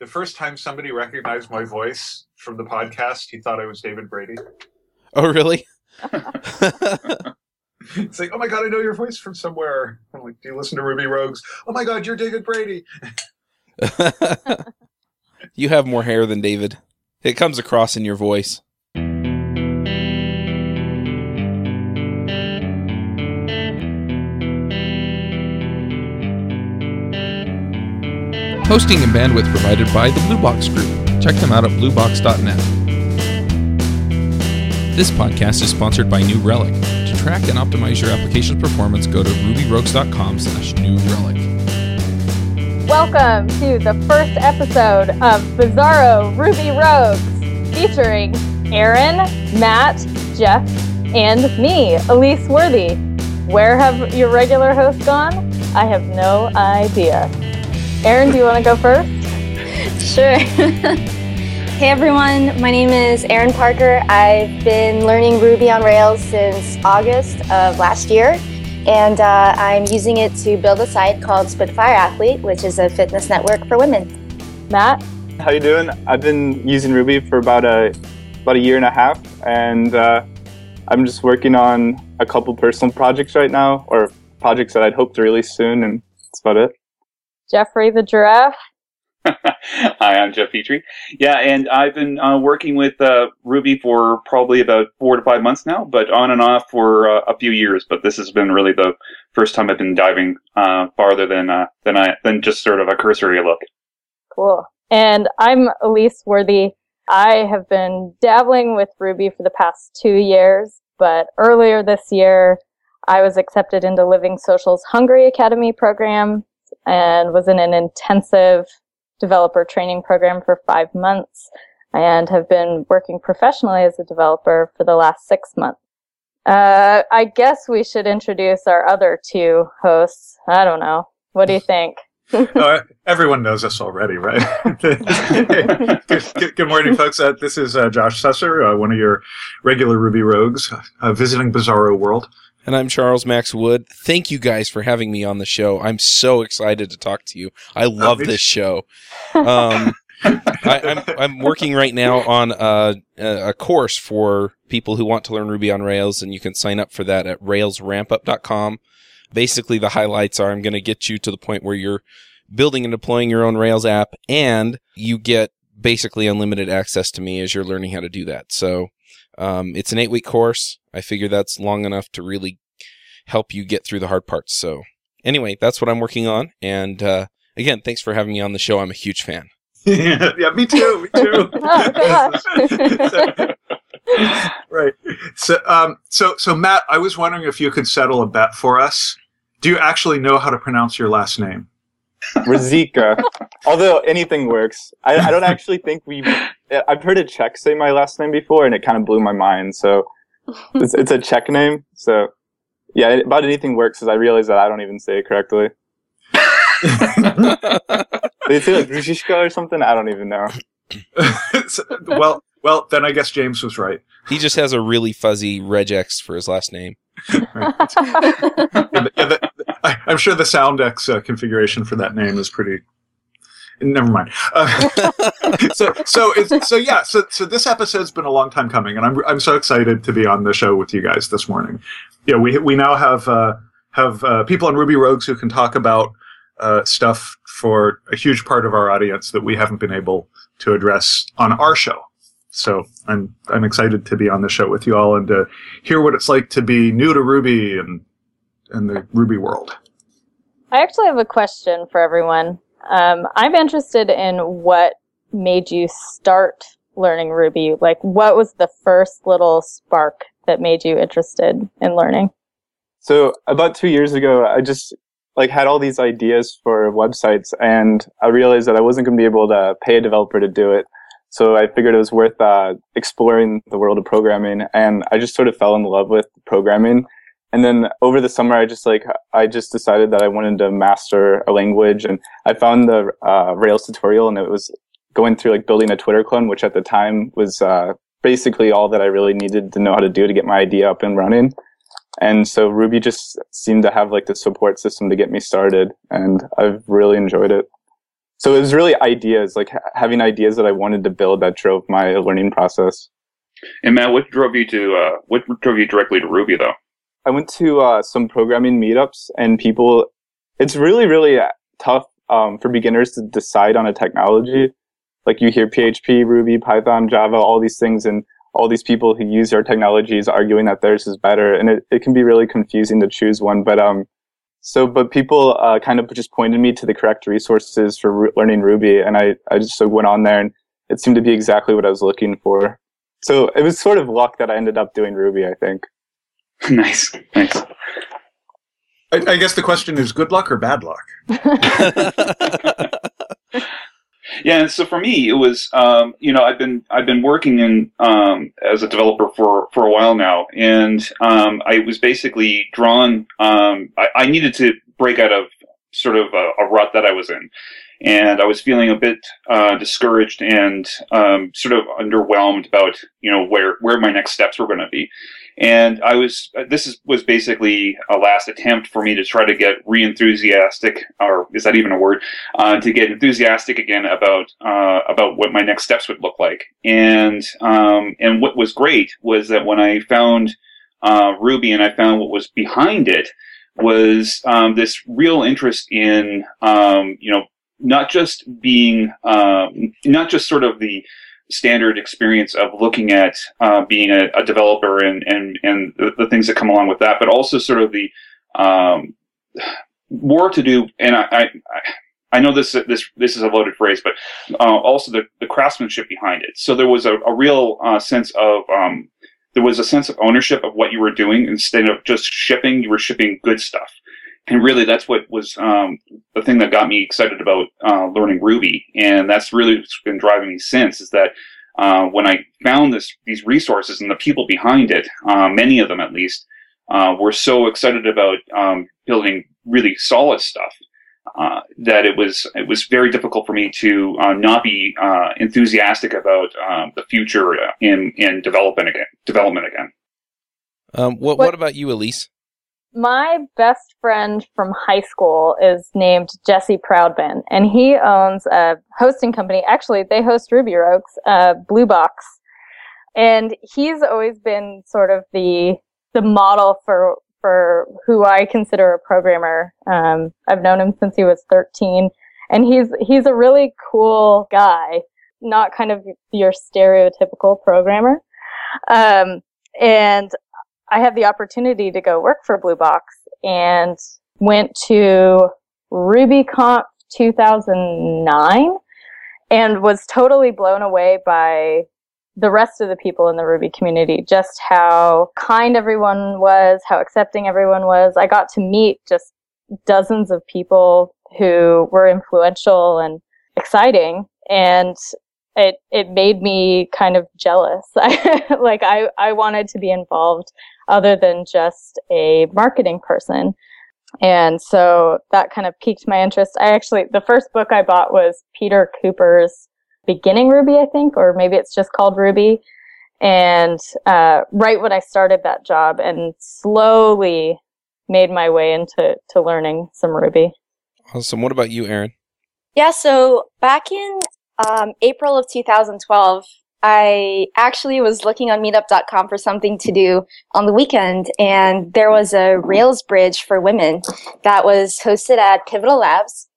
the first time somebody recognized my voice from the podcast, he thought I was David Brady. Oh, really? it's like, oh my god, I know your voice from somewhere. I'm like, do you listen to Ruby Rogues? Oh my god, you're David Brady. you have more hair than David. It comes across in your voice. Hosting and bandwidth provided by the Blue Box Group. Check them out at bluebox.net. This podcast is sponsored by New Relic. To track and optimize your application's performance, go to rubyrogues.com slash new relic. Welcome to the first episode of Bizarro Ruby Rogues, featuring Erin, Matt, Jeff, and me, Elise Worthy. Where have your regular hosts gone? I have no idea. Erin, do you want to go first? Sure. hey everyone, my name is Erin Parker. I've been learning Ruby on Rails since August of last year, and uh, I'm using it to build a site called Spitfire Athlete, which is a fitness network for women. Matt, how you doing? I've been using Ruby for about a about a year and a half, and uh, I'm just working on a couple personal projects right now, or projects that I'd hope to release soon, and that's about it. Jeffrey the giraffe. Hi, I'm Jeff Petrie. Yeah, and I've been uh, working with uh, Ruby for probably about four to five months now, but on and off for uh, a few years. But this has been really the first time I've been diving uh, farther than uh, than I than just sort of a cursory look. Cool. And I'm Elise Worthy. I have been dabbling with Ruby for the past two years, but earlier this year, I was accepted into Living Social's Hungry Academy program and was in an intensive developer training program for five months and have been working professionally as a developer for the last six months. Uh, I guess we should introduce our other two hosts. I don't know. What do you think? uh, everyone knows us already, right? good, good, morning, folks. Uh, this is uh, Josh Susser, uh, one of your regular Ruby Rogues, uh, visiting Bizarro World. And I'm Charles Max Wood. Thank you guys for having me on the show. I'm so excited to talk to you. I love this show. Um, I, am I'm, I'm working right now on a, a course for people who want to learn Ruby on Rails, and you can sign up for that at railsrampup.com. Basically, the highlights are I'm going to get you to the point where you're building and deploying your own Rails app, and you get basically unlimited access to me as you're learning how to do that. So um, it's an eight week course. I figure that's long enough to really help you get through the hard parts. So anyway, that's what I'm working on. And uh, again, thanks for having me on the show. I'm a huge fan. yeah, yeah, me too. Me too. oh, right. So, um, so, so Matt, I was wondering if you could settle a bet for us. Do you actually know how to pronounce your last name? Razika. Although anything works. I, I don't actually think we. I've heard a Czech say my last name before, and it kind of blew my mind. So it's, it's a Czech name. So yeah, about anything works because I realize that I don't even say it correctly. they say like Rushishka or something. I don't even know. well, well, then I guess James was right. He just has a really fuzzy regex for his last name. yeah, the, yeah, the, I, am sure the Soundex uh, configuration for that name is pretty. Never mind. Uh, so, so, so yeah. So, so this episode's been a long time coming, and I'm I'm so excited to be on the show with you guys this morning. Yeah, we we now have uh, have uh, people on Ruby Rogues who can talk about uh, stuff for a huge part of our audience that we haven't been able to address on our show. So I'm I'm excited to be on the show with you all and to hear what it's like to be new to Ruby and in the Ruby world. I actually have a question for everyone. Um, I'm interested in what made you start learning Ruby. Like, what was the first little spark that made you interested in learning? So about two years ago, I just like had all these ideas for websites, and I realized that I wasn't going to be able to pay a developer to do it. So I figured it was worth uh, exploring the world of programming, and I just sort of fell in love with programming and then over the summer i just like i just decided that i wanted to master a language and i found the uh, rails tutorial and it was going through like building a twitter clone which at the time was uh, basically all that i really needed to know how to do to get my idea up and running and so ruby just seemed to have like the support system to get me started and i've really enjoyed it so it was really ideas, like ha- having ideas that I wanted to build that drove my learning process. And Matt, what drove you to uh, what drove you directly to Ruby though? I went to uh, some programming meetups, and people. It's really really tough um, for beginners to decide on a technology. Like you hear PHP, Ruby, Python, Java, all these things, and all these people who use your technologies arguing that theirs is better, and it, it can be really confusing to choose one. But um, so but people uh, kind of just pointed me to the correct resources for learning Ruby, and I I just went on there, and it seemed to be exactly what I was looking for. So it was sort of luck that I ended up doing Ruby, I think. nice, nice. I, I, guess the question is good luck or bad luck? yeah, so for me, it was um, you know I've been I've been working in um, as a developer for for a while now, and um, I was basically drawn. Um, I, I, needed to break out of sort of a, a, rut that I was in, and I was feeling a bit uh, discouraged and um, sort of underwhelmed about you know where where my next steps were going to be. And I was, this is, was basically a last attempt for me to try to get re-enthusiastic, or is that even a word? Uh, to get enthusiastic again about, uh, about what my next steps would look like. And, um, and what was great was that when I found, uh, Ruby and I found what was behind it was, um, this real interest in, um, you know, not just being, um, not just sort of the, standard experience of looking at uh, being a, a, developer and and and the, the, things that come along with that, but also sort of the um, more to do. And I, I, I know this this this is a loaded phrase, but uh, also the, the craftsmanship behind it. So there was a, a real uh, sense of um, there was a sense of ownership of what you were doing instead of just shipping. You were shipping good stuff and really that's what was um, the thing that got me excited about uh, learning Ruby, and that's really what's been driving me since. Is that uh, when I found this these resources and the people behind it, uh, many of them at least, uh, were so excited about um, building really solid stuff uh, that it was it was very difficult for me to uh, not be enthusiastic about um, the future in in development again. Development again. Um, what, what, what about you, Elise? My best friend from high school is named Jesse Proudman, and he owns a hosting company. Actually, they host Ruby Rogues, uh, Blue Box, and he's always been sort of the the model for for who I consider a programmer. Um, I've known him since he was 13, and he's he's a really cool guy, not kind of your stereotypical programmer. Um, and I had the opportunity to go work for Blue Box and went to RubyConf 2009 and was totally blown away by the rest of the people in the Ruby community, just how kind everyone was, how accepting everyone was. I got to meet just dozens of people who were influential and exciting. And it, it made me kind of jealous. like I, I wanted to be involved other than just a marketing person. And so that kind of piqued my interest. I actually, the first book I bought was Peter Cooper's Beginning Ruby, I think, or maybe it's just called Ruby. And uh, right when I started that job, and slowly made my way into to learning some Ruby. Awesome. What about you, Erin? Yeah, so back in um, April of 2012, I actually was looking on meetup.com for something to do on the weekend, and there was a Rails bridge for women that was hosted at Pivotal Labs.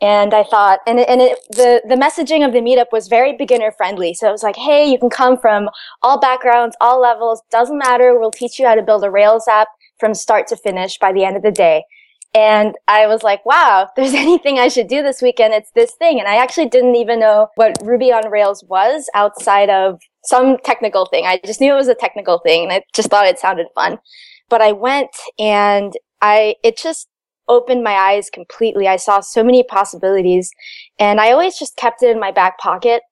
And I thought, and, it, and it, the, the messaging of the meetup was very beginner friendly. So it was like, hey, you can come from all backgrounds, all levels, doesn't matter. We'll teach you how to build a Rails app from start to finish by the end of the day. And I was like, wow, if there's anything I should do this weekend, it's this thing. And I actually didn't even know what Ruby on Rails was outside of some technical thing. I just knew it was a technical thing and I just thought it sounded fun. But I went and I, it just opened my eyes completely. I saw so many possibilities and I always just kept it in my back pocket.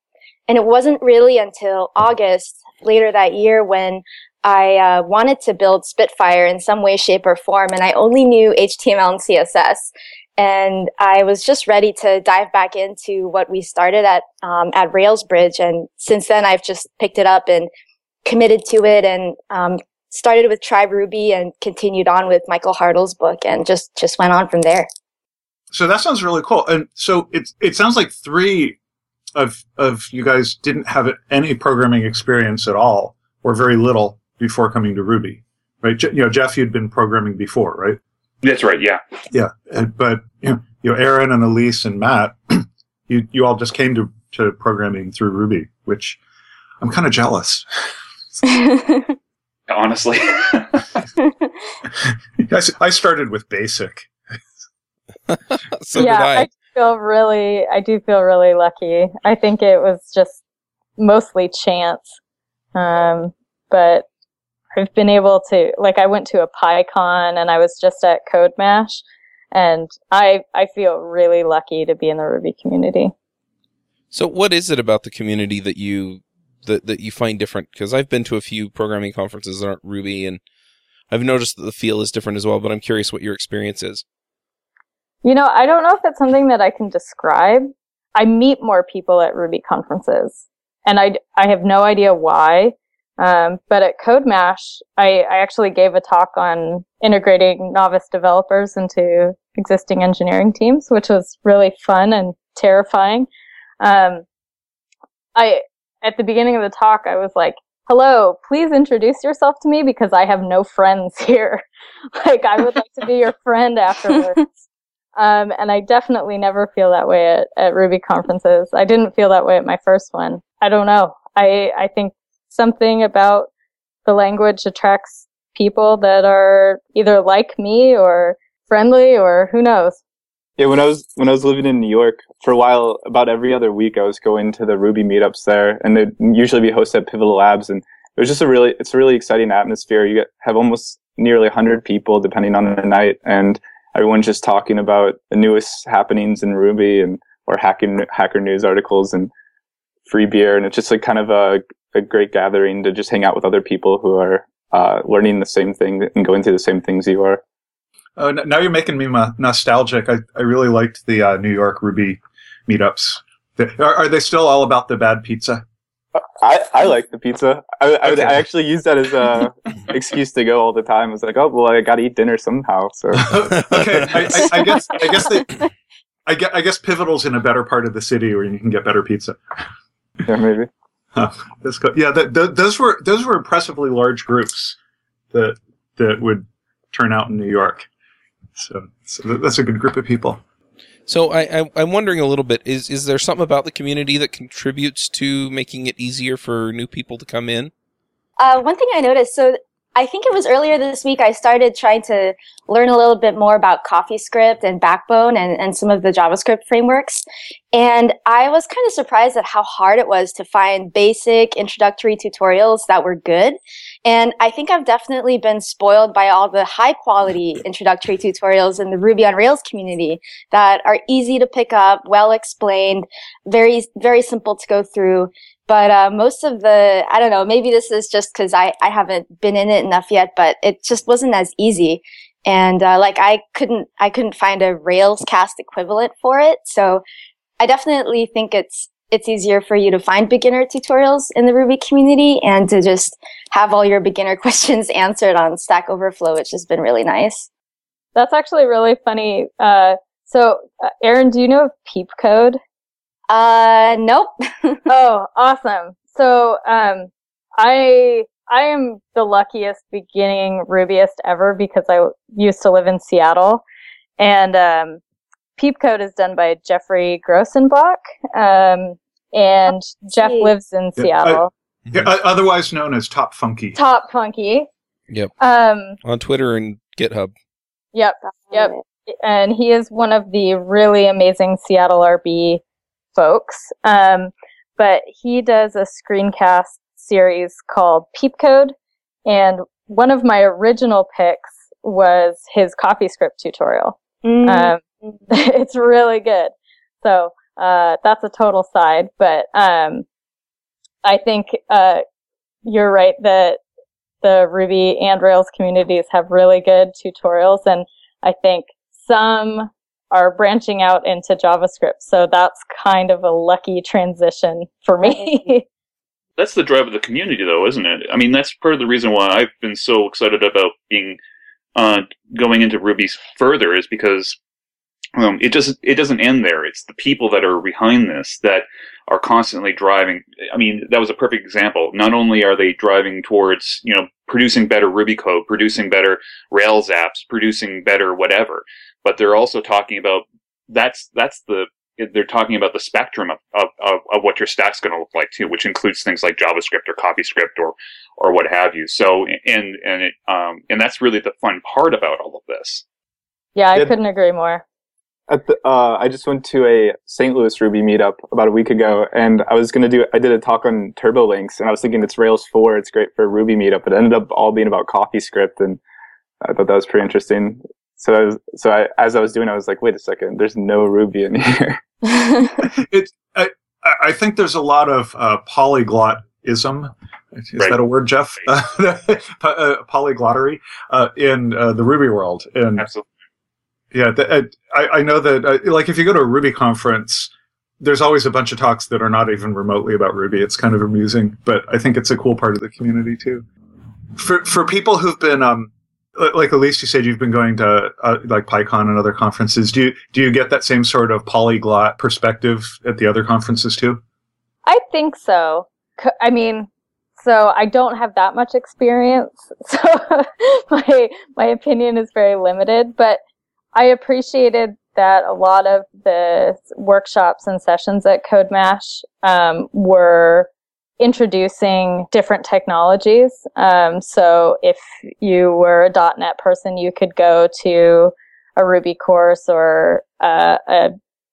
And it wasn't really until August later that year when I uh, wanted to build Spitfire in some way, shape, or form, and I only knew HTML and CSS. And I was just ready to dive back into what we started at um, at Railsbridge, and since then I've just picked it up and committed to it, and um, started with Try Ruby and continued on with Michael Hartl's book, and just just went on from there. so that sounds really cool. And so it it sounds like three of of you guys didn't have any programming experience at all, or very little before coming to Ruby, right? Je- you know, Jeff, you'd been programming before, right? That's right. Yeah. Yeah, and, but you know, you know, Erin and Elise and Matt, you you all just came to to programming through Ruby, which I'm kind of jealous. Honestly, I, I started with basic. so yeah, did I. feel really, I do feel really lucky. I think it was just mostly chance. Um, but I've been able to, like, I went to a PyCon and I was just at CodeMash and I, I feel really lucky to be in the Ruby community. So, what is it about the community that you that that you find different? Because I've been to a few programming conferences that aren't Ruby, and I've noticed that the feel is different as well. But I'm curious what your experience is. You know, I don't know if it's something that I can describe. I meet more people at Ruby conferences, and I I have no idea why. Um, but at CodeMash, I, I actually gave a talk on integrating novice developers into existing engineering teams, which was really fun and terrifying. Um, I, at the beginning of the talk, I was like, hello, please introduce yourself to me because I have no friends here. like, I would like to be your friend afterwards. um, and I definitely never feel that way at, at Ruby conferences. I didn't feel that way at my first one. I don't know. I, I think something about the language attracts people that are either like me or friendly or who knows. Yeah, when I was when I was living in New York for a while, about every other week, I was going to the Ruby meetups there, and they'd usually be hosted at Pivotal Labs, and it was just a really it's a really exciting atmosphere. You get, have almost nearly hundred people depending on the night, and everyone's just talking about the newest happenings in Ruby and or hacking hacker news articles and free beer, and it's just like kind of a a great gathering to just hang out with other people who are uh, learning the same thing and going through the same things you are. Oh, now you're making me nostalgic. I, I really liked the uh, New York Ruby meetups. Are, are, they still all about the bad pizza? I, I like the pizza. I, I, okay. I actually use that as a excuse to go all the time. I was like, oh well, I got to eat dinner somehow. So okay, I, I, guess I guess they, I guess, I guess Pivotal's in a better part of the city where you can get better pizza. Yeah, maybe. Huh, that's cool. Yeah, that, that, those were those were impressively large groups that that would turn out in New York. So, so that's a good group of people. So I, I, am wondering a little bit is is there something about the community that contributes to making it easier for new people to come in? Uh, one thing I noticed, so I think it was earlier this week I started trying to learn a little bit more about CoffeeScript and Backbone and, and some of the JavaScript frameworks. And I was kind of surprised at how hard it was to find basic introductory tutorials that were good. And I think I've definitely been spoiled by all the high quality introductory tutorials in the Ruby on Rails community that are easy to pick up, well explained, very, very simple to go through. But uh, most of the, I don't know, maybe this is just because I, I haven't been in it enough yet, but it just wasn't as easy. And uh, like I couldn't, I couldn't find a Rails cast equivalent for it. So I definitely think it's it's easier for you to find beginner tutorials in the Ruby community and to just have all your beginner questions answered on Stack Overflow, which has been really nice. That's actually really funny. Uh, so, uh, Erin, do you know of Peep Code? Uh, nope. oh, awesome. So, um, I, I am the luckiest beginning Rubyist ever because I used to live in Seattle and, um, Peep Code is done by Geoffrey Grosenbach. Um, and oh, Jeff lives in yeah, Seattle. I, yeah, otherwise known as Top Funky. Top Funky. Yep. Um, on Twitter and GitHub. Yep. Yep. And he is one of the really amazing Seattle RB folks. Um, but he does a screencast series called Peep Code. And one of my original picks was his CoffeeScript tutorial. Mm. Um, it's really good. So, uh, that's a total side, but, um, I think, uh, you're right that the Ruby and Rails communities have really good tutorials. And I think some are branching out into JavaScript. So that's kind of a lucky transition for me. that's the drive of the community, though, isn't it? I mean, that's part of the reason why I've been so excited about being uh, going into Ruby further is because um, it just it doesn't end there. It's the people that are behind this that are constantly driving. I mean, that was a perfect example. Not only are they driving towards you know producing better Ruby code, producing better Rails apps, producing better whatever, but they're also talking about that's that's the they're talking about the spectrum of, of, of, of what your stack's going to look like too, which includes things like JavaScript or CoffeeScript or or what have you. So and and it um and that's really the fun part about all of this. Yeah, I couldn't agree more. At the, uh, I just went to a St. Louis Ruby meetup about a week ago, and I was going to do. I did a talk on TurboLinks, and I was thinking it's Rails four. It's great for a Ruby meetup. But it ended up all being about CoffeeScript, and I thought that was pretty interesting. So, I was, so I, as I was doing, I was like, wait a second, there's no Ruby in here. it, I, I think there's a lot of uh, polyglottism. Is right. that a word, Jeff? uh, polyglottery uh, in uh, the Ruby world. And Absolutely. Yeah, the, uh, I, I know that. Uh, like, if you go to a Ruby conference, there's always a bunch of talks that are not even remotely about Ruby. It's kind of amusing, but I think it's a cool part of the community too. For for people who've been um, like Elise, you said you've been going to uh, like PyCon and other conferences. Do you do you get that same sort of polyglot perspective at the other conferences too? I think so. I mean, so I don't have that much experience, so my my opinion is very limited. But I appreciated that a lot of the workshops and sessions at CodeMash um, were introducing different technologies. Um, so if you were a .NET person, you could go to a Ruby course or uh, a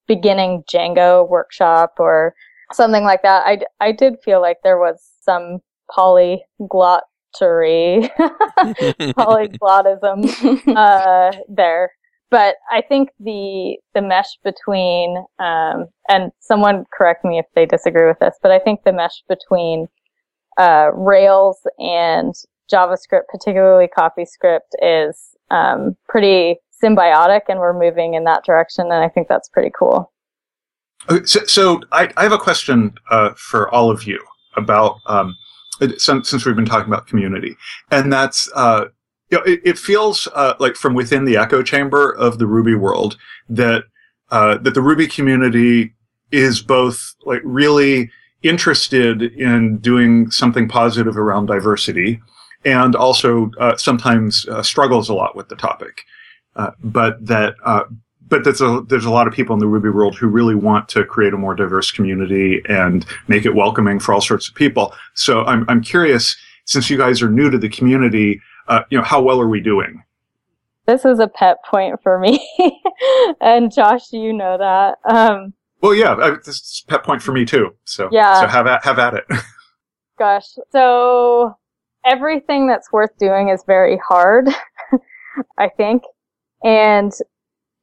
beginning Django workshop or something like that. I, I did feel like there was some polyglottery, polyglottism uh, there but I think the the mesh between um, and someone correct me if they disagree with this, but I think the mesh between uh, Rails and JavaScript, particularly CoffeeScript, is um, pretty symbiotic, and we're moving in that direction, and I think that's pretty cool. So, so I, I, have a question uh, for all of you about um, since, since, we've been talking about community, and that's uh, you know, it, it feels uh, like from within the echo chamber of the Ruby world that uh, that the Ruby community is both like really interested in doing something positive around diversity, and also uh, sometimes uh, struggles a lot with the topic. Uh, but that uh, but there's a there's a lot of people in the Ruby world who really want to create a more diverse community and make it welcoming for all sorts of people. So I'm I'm curious, since you guys are new to the community, uh, you know, how well are we doing? This is a pet point for me, and Josh, you know that. Um, well, yeah, I, this is a pet point for me too. So yeah, so have at have at it. Gosh, so everything that's worth doing is very hard, I think, and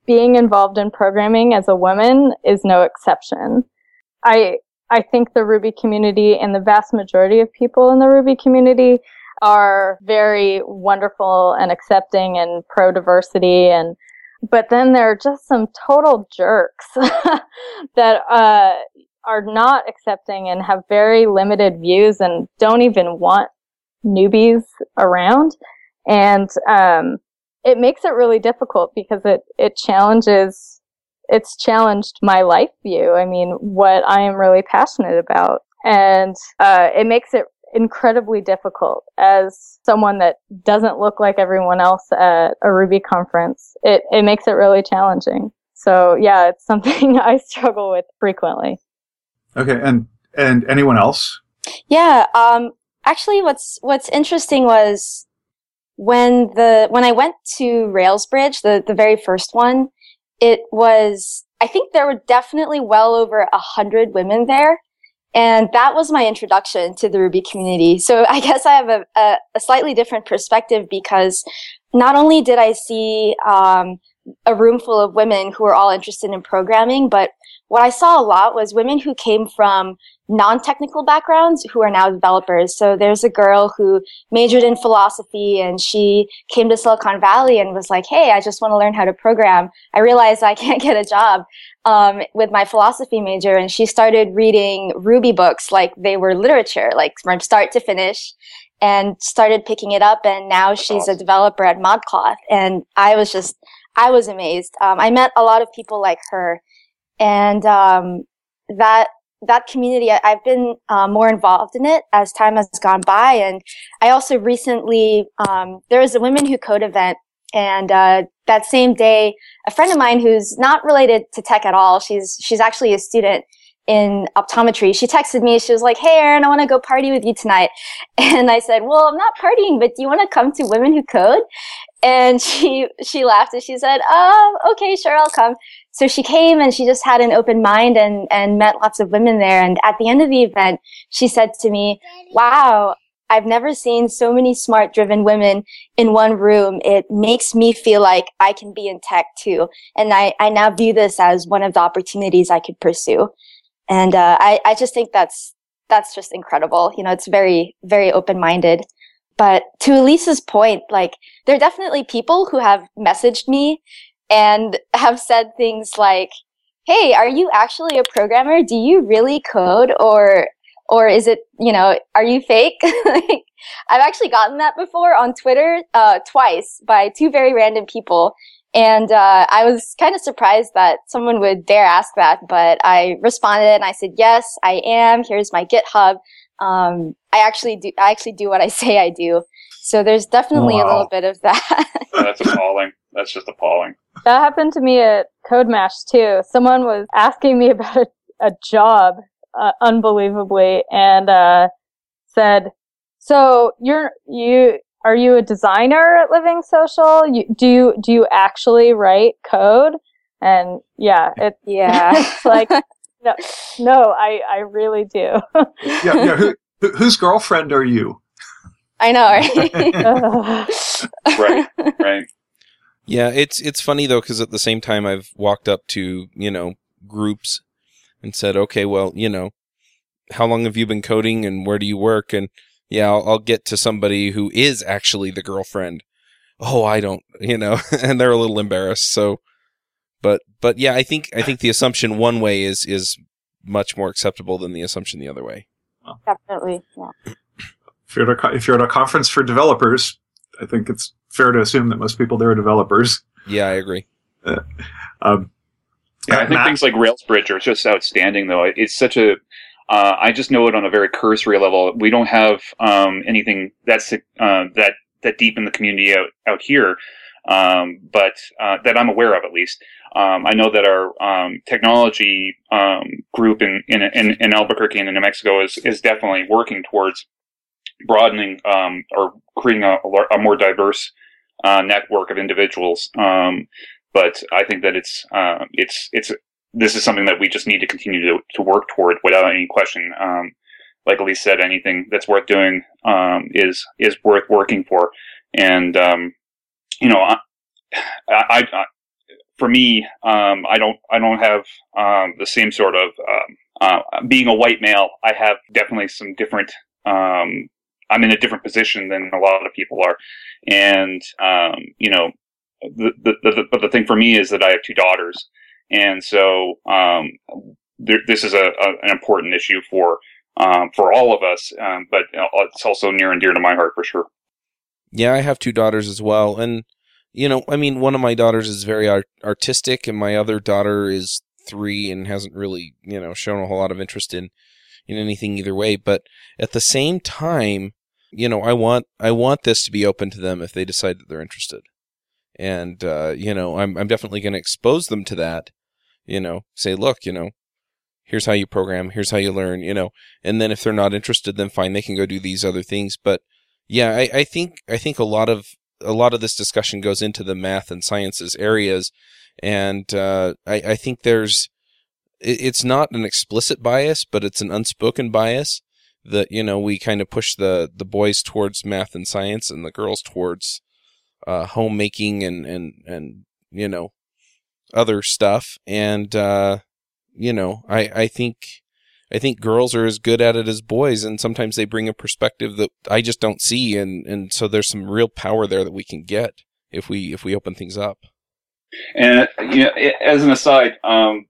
being involved in programming as a woman is no exception. I I think the Ruby community and the vast majority of people in the Ruby community are very wonderful and accepting and pro diversity and but then there are just some total jerks that uh, are not accepting and have very limited views and don't even want newbies around. And um, it makes it really difficult because it it challenges it's challenged my life view. I mean what i am really passionate about. And uh, it makes it incredibly difficult as someone that doesn't look like everyone else at a Ruby conference. It, it makes it really challenging. So yeah, it's something I struggle with frequently. Okay. And, and anyone else? Yeah. Um, actually what's, what's interesting was when the, when I went to Railsbridge, the, the very first one, it was, I think there were definitely well over a hundred women there. And that was my introduction to the Ruby community. So I guess I have a, a, a slightly different perspective because not only did I see um, a room full of women who were all interested in programming, but what I saw a lot was women who came from non-technical backgrounds who are now developers. So there's a girl who majored in philosophy and she came to Silicon Valley and was like, Hey, I just want to learn how to program. I realized I can't get a job, um, with my philosophy major and she started reading Ruby books like they were literature, like from start to finish and started picking it up. And now she's a developer at ModCloth. And I was just, I was amazed. Um, I met a lot of people like her, and um, that that community, I, have been uh, more involved in it as time has gone by. And I also recently, um, there was a Women Who Code event. And, uh, that same day, a friend of mine who's not related to tech at all, she's, she's actually a student in optometry. She texted me. She was like, Hey, Erin, I want to go party with you tonight. And I said, well, I'm not partying, but do you want to come to Women Who Code? And she, she laughed and she said, Oh, okay, sure, I'll come so she came and she just had an open mind and, and met lots of women there. And at the end of the event, she said to me, wow, I've never seen so many smart driven women in one room. It makes me feel like I can be in tech too. And I, I now view this as one of the opportunities I could pursue. And, uh, I, I just think that's, that's just incredible. You know, it's very, very open minded. But to Elise's point, like, there are definitely people who have messaged me and have said things like, Hey, are you actually a programmer? Do you really code or, or is it, you know, are you fake? like, I've actually gotten that before on Twitter, uh, twice by two very random people. And, uh, I was kind of surprised that someone would dare ask that, but I responded and I said, yes, I am. Here's my GitHub. Um, I actually do, I actually do what I say I do. So there's definitely wow. a little bit of that. That's appalling. That's just appalling. That happened to me at CodeMash too. Someone was asking me about a, a job, uh, unbelievably, and uh, said, "So you're you are you a designer at Living Social? You, do you do you actually write code?" And yeah, it yeah, it's like no, no, I I really do. yeah, yeah. Who, whose girlfriend are you? I know, right? right, right. Yeah, it's it's funny though because at the same time I've walked up to you know groups and said, okay, well, you know, how long have you been coding and where do you work? And yeah, I'll, I'll get to somebody who is actually the girlfriend. Oh, I don't, you know, and they're a little embarrassed. So, but but yeah, I think I think the assumption one way is is much more acceptable than the assumption the other way. Definitely, yeah. If you're at a, if you're at a conference for developers, I think it's fair to assume that most people there are developers. Yeah, I agree. Uh, um, yeah, I think Matt, things like Railsbridge are just outstanding, though. It's such a uh, I just know it on a very cursory level. We don't have um, anything that's uh, that that deep in the community out out here, um, but uh, that I'm aware of at least. Um, I know that our um, technology um, group in, in, in in Albuquerque and in New Mexico is is definitely working towards broadening um, or creating a, a more diverse uh, network of individuals. Um, but I think that it's uh, it's it's this is something that we just need to continue to, to work toward without any question. Um, like Elise said, anything that's worth doing um, is is worth working for. And um, you know, I, I, I, for me, um, I don't I don't have the same sort of uh, being a white male. I have definitely some different um, I'm in a different position than a lot of people are. And, um, you know, the, the, the, but the thing for me is that I have two daughters. And so, um, there, this is a, a, an important issue for, um, for all of us. Um, but it's also near and dear to my heart for sure. Yeah, I have two daughters as well. And, you know, I mean, one of my daughters is very art- artistic and my other daughter is three and hasn't really, you know, shown a whole lot of interest in, in anything either way. But at the same time, you know, I want I want this to be open to them if they decide that they're interested, and uh, you know, I'm I'm definitely going to expose them to that. You know, say, look, you know, here's how you program, here's how you learn, you know, and then if they're not interested, then fine, they can go do these other things. But yeah, I, I think I think a lot of a lot of this discussion goes into the math and sciences areas, and uh, I, I think there's it's not an explicit bias, but it's an unspoken bias that you know we kind of push the the boys towards math and science and the girls towards uh, homemaking and and and you know other stuff and uh, you know I I think I think girls are as good at it as boys and sometimes they bring a perspective that I just don't see and and so there's some real power there that we can get if we if we open things up. And you know, as an aside, um,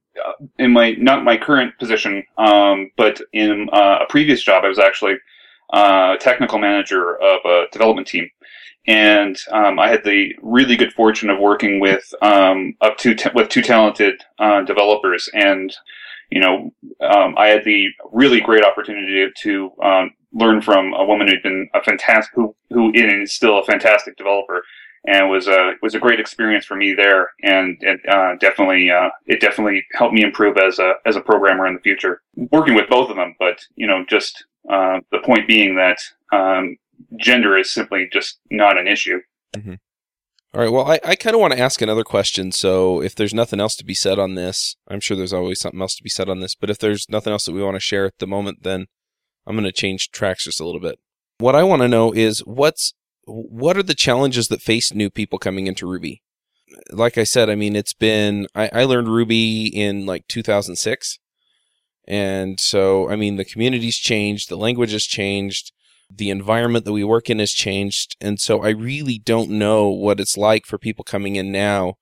in my not my current position, um, but in uh, a previous job, I was actually uh, technical manager of a development team. And um, I had the really good fortune of working with um, up to t- with two talented uh, developers, and you know, um, I had the really great opportunity to um, learn from a woman who'd been a fantastic, who who is still a fantastic developer, and was a was a great experience for me there, and it uh, definitely uh, it definitely helped me improve as a as a programmer in the future. Working with both of them, but you know, just uh, the point being that um, gender is simply just not an issue. Mm-hmm. All right. Well, I, I kind of want to ask another question. So, if there's nothing else to be said on this, I'm sure there's always something else to be said on this. But if there's nothing else that we want to share at the moment, then I'm going to change tracks just a little bit. What I want to know is what's what are the challenges that face new people coming into Ruby? Like I said, I mean, it's been, I, I learned Ruby in like 2006. And so, I mean, the community's changed, the language has changed, the environment that we work in has changed. And so I really don't know what it's like for people coming in now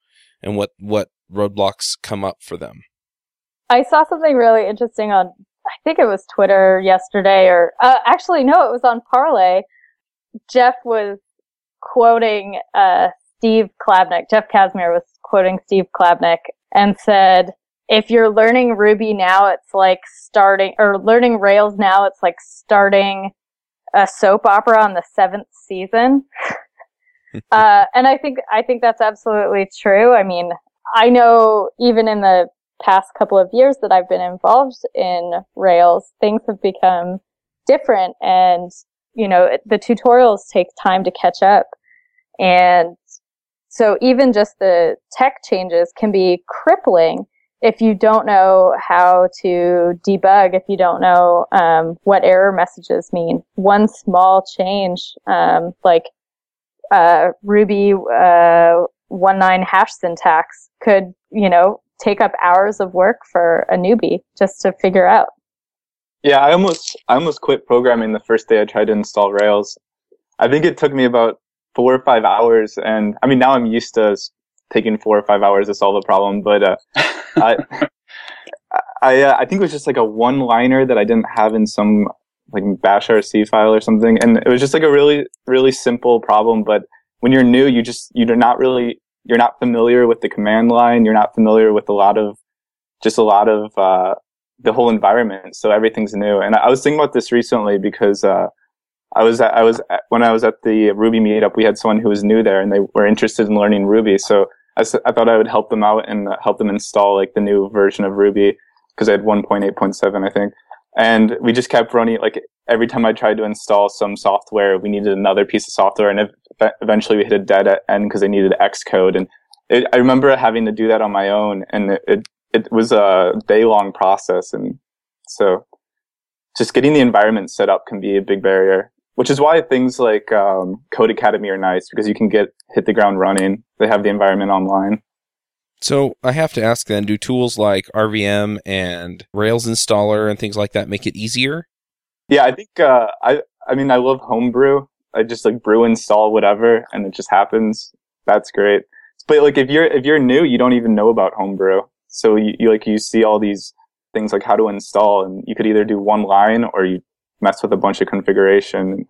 and what, what roadblocks come up for them. I saw something really interesting on, I think it was Twitter yesterday or, uh, actually, no, it was on Parler Jeff was quoting uh, Steve Klabnik. Jeff Casimir was quoting Steve Klabnik and said, if you're learning Ruby now, it's like starting, or learning Rails now, it's like starting a soap opera on the seventh season. uh, and I think, I think that's absolutely true. I mean, I know even in the past couple of years that I've been involved in Rails, things have become different and you know, the tutorials take time to catch up. And so even just the tech changes can be crippling if you don't know how to debug, if you don't know um, what error messages mean. One small change, um, like uh, Ruby uh, one nine hash syntax, could you know take up hours of work for a newbie just to figure out. Yeah, I almost I almost quit programming the first day I tried to install Rails. I think it took me about four or five hours, and I mean now I'm used to taking four or five hours to solve a problem. But uh, I I, uh, I think it was just like a one liner that I didn't have in some like Bash RC file or something, and it was just like a really really simple problem. But when you're new, you just you're not really you're not familiar with the command line. You're not familiar with a lot of just a lot of uh, the whole environment. So everything's new. And I was thinking about this recently because, uh, I was, I was, when I was at the Ruby meetup, we had someone who was new there and they were interested in learning Ruby. So I, I thought I would help them out and help them install like the new version of Ruby because I had 1.8.7, I think. And we just kept running, like every time I tried to install some software, we needed another piece of software. And eventually we hit a dead end because they needed Xcode. And it, I remember having to do that on my own and it, it it was a day long process. And so just getting the environment set up can be a big barrier, which is why things like um, Codecademy are nice because you can get hit the ground running. They have the environment online. So I have to ask then, do tools like RVM and Rails installer and things like that make it easier? Yeah, I think uh, I I mean I love homebrew. I just like brew install whatever and it just happens. That's great. But like if you're if you're new, you don't even know about homebrew. So you, you like you see all these things like how to install, and you could either do one line or you mess with a bunch of configuration.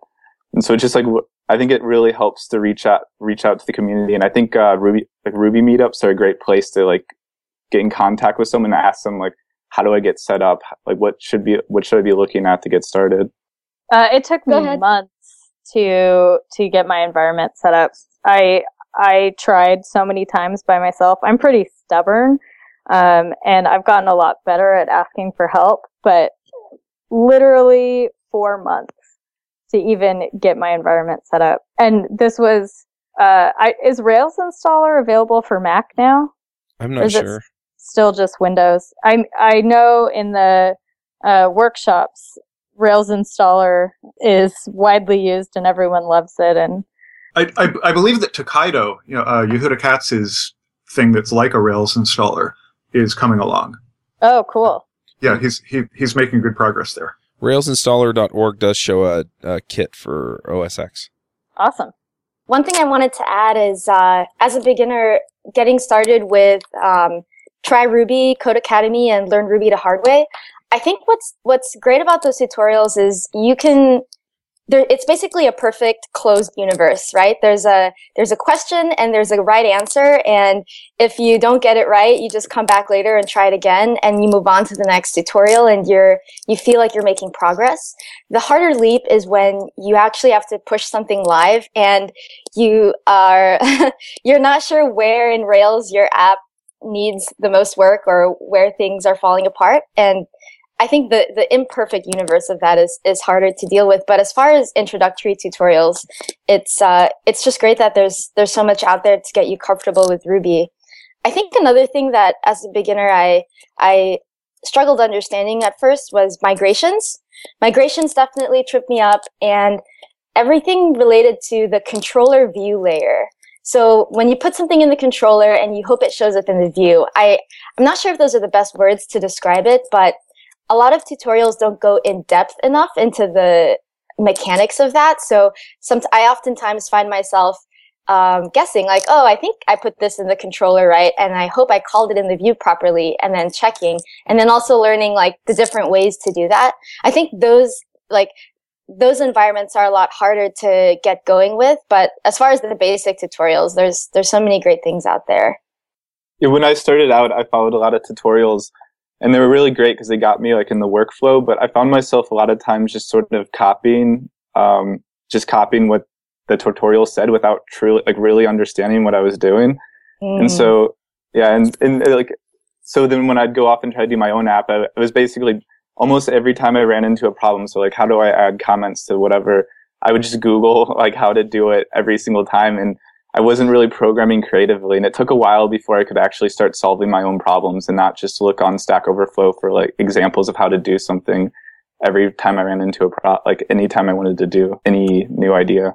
And so it's just like I think it really helps to reach out reach out to the community, and I think uh, Ruby like Ruby meetups are a great place to like get in contact with someone and ask them like how do I get set up? Like what should be what should I be looking at to get started? Uh, it took me months to to get my environment set up. I I tried so many times by myself. I'm pretty stubborn, um, and I've gotten a lot better at asking for help, but literally four months to even get my environment set up. And this was, uh, I, is Rails installer available for Mac now? I'm not sure. Still just Windows. I I know in the uh, workshops, Rails installer is widely used and everyone loves it. And I I, I believe that Tokaido, you know, uh, Yehuda Katz's thing that's like a Rails installer is coming along. Oh, cool. Yeah, he's he, he's making good progress there. Railsinstaller.org does show a, a kit for OS X. Awesome. One thing I wanted to add is, uh, as a beginner, getting started with um, try Ruby, Codecademy, and learn Ruby the hard way. I think what's what's great about those tutorials is you can there, it's basically a perfect closed universe, right? There's a there's a question and there's a right answer, and if you don't get it right, you just come back later and try it again, and you move on to the next tutorial, and you're you feel like you're making progress. The harder leap is when you actually have to push something live, and you are you're not sure where in Rails your app needs the most work or where things are falling apart, and I think the the imperfect universe of that is is harder to deal with. But as far as introductory tutorials, it's uh, it's just great that there's there's so much out there to get you comfortable with Ruby. I think another thing that as a beginner I I struggled understanding at first was migrations. Migrations definitely tripped me up, and everything related to the controller view layer. So when you put something in the controller and you hope it shows up in the view, I I'm not sure if those are the best words to describe it, but a lot of tutorials don't go in depth enough into the mechanics of that. So some, I oftentimes find myself um, guessing like, oh, I think I put this in the controller right, and I hope I called it in the view properly, and then checking, and then also learning like the different ways to do that. I think those like those environments are a lot harder to get going with, but as far as the basic tutorials, there's there's so many great things out there. Yeah, when I started out, I followed a lot of tutorials and they were really great because they got me like in the workflow but i found myself a lot of times just sort of copying um, just copying what the tutorial said without truly like really understanding what i was doing mm. and so yeah and, and like so then when i'd go off and try to do my own app I, it was basically almost every time i ran into a problem so like how do i add comments to whatever i would just google like how to do it every single time and I wasn't really programming creatively, and it took a while before I could actually start solving my own problems and not just look on Stack Overflow for like examples of how to do something every time I ran into a pro, like anytime I wanted to do any new idea.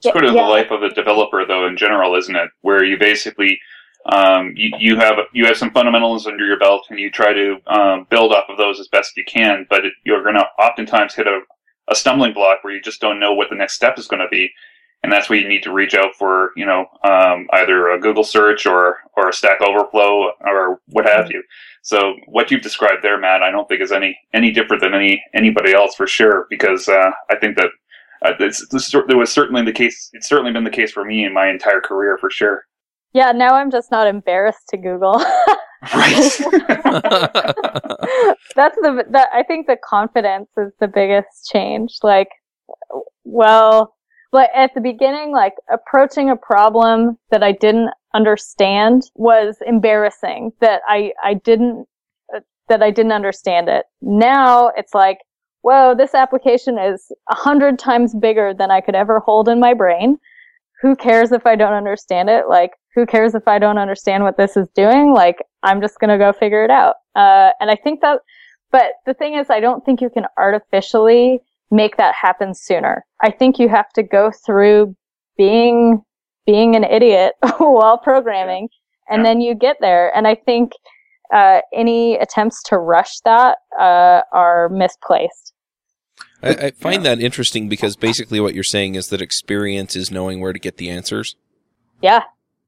It's sort of yeah. the life of a developer, though, in general, isn't it? Where you basically um, you, you have you have some fundamentals under your belt, and you try to um, build off of those as best you can. But it, you're going to oftentimes hit a, a stumbling block where you just don't know what the next step is going to be and that's where you need to reach out for you know um, either a Google search or or a Stack Overflow or what have you. So what you've described there, Matt, I don't think is any any different than any anybody else for sure. Because uh, I think that uh, this, this, there was certainly the case. It's certainly been the case for me in my entire career for sure. Yeah, now I'm just not embarrassed to Google. right. That's the, the I think the confidence is the biggest change. Like, well, but at the beginning, like approaching a problem that I didn't understand was embarrassing that I, I didn't, uh, that I didn't understand it. Now it's like, whoa, this application is a hundred times bigger than I could ever hold in my brain. Who cares if I don't understand it? Like, who cares if I don't understand what this is doing? Like, I'm just gonna go figure it out. Uh, and I think that, but the thing is, I don't think you can artificially make that happen sooner. I think you have to go through being being an idiot while programming and yeah. then you get there. And I think uh, any attempts to rush that uh, are misplaced. I, I find yeah. that interesting because basically what you're saying is that experience is knowing where to get the answers. Yeah.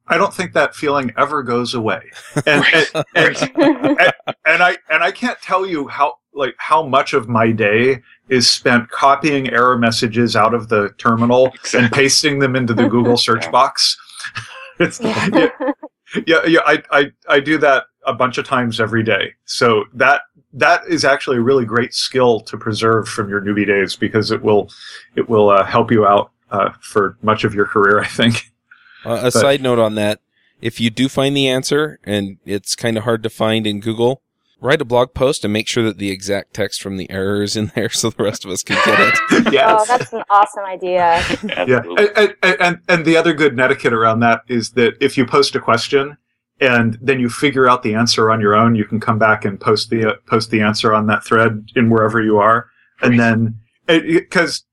I don't think that feeling ever goes away. And, and, and, and, and I and I can't tell you how like how much of my day is spent copying error messages out of the terminal exactly. and pasting them into the Google search box. it's, yeah, yeah, yeah I, I, I do that a bunch of times every day. So that that is actually a really great skill to preserve from your newbie days because it will it will uh, help you out uh, for much of your career. I think. Uh, a but, side note on that: if you do find the answer and it's kind of hard to find in Google, write a blog post and make sure that the exact text from the error is in there so the rest of us can get it. yes. Oh, that's an awesome idea. yeah. And, and, and, and the other good etiquette around that is that if you post a question and then you figure out the answer on your own, you can come back and post the, uh, post the answer on that thread in wherever you are. And then, because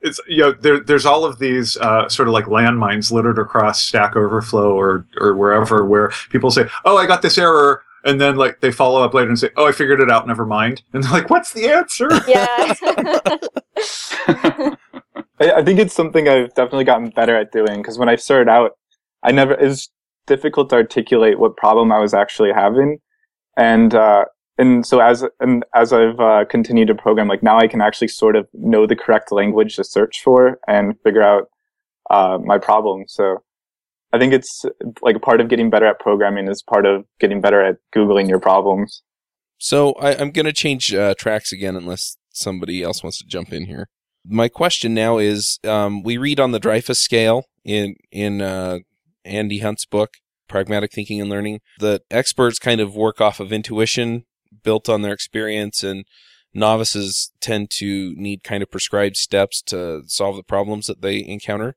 it's you know there, there's all of these uh, sort of like landmines littered across Stack Overflow or or wherever where people say, "Oh, I got this error and then like they follow up later and say, "Oh, I figured it out. Never mind." And they're like, "What's the answer?" Yeah. I, I, think it's something I've definitely gotten better at doing because when I started out, I never it was difficult to articulate what problem I was actually having, and uh, and so as and as I've uh, continued to program, like now I can actually sort of know the correct language to search for and figure out uh, my problem. So I think it's like a part of getting better at programming is part of getting better at googling your problems. So I, am going to change uh, tracks again, unless somebody else wants to jump in here. My question now is: um, We read on the Dreyfus scale in in uh, Andy Hunt's book, Pragmatic Thinking and Learning. that experts kind of work off of intuition built on their experience and novices tend to need kind of prescribed steps to solve the problems that they encounter.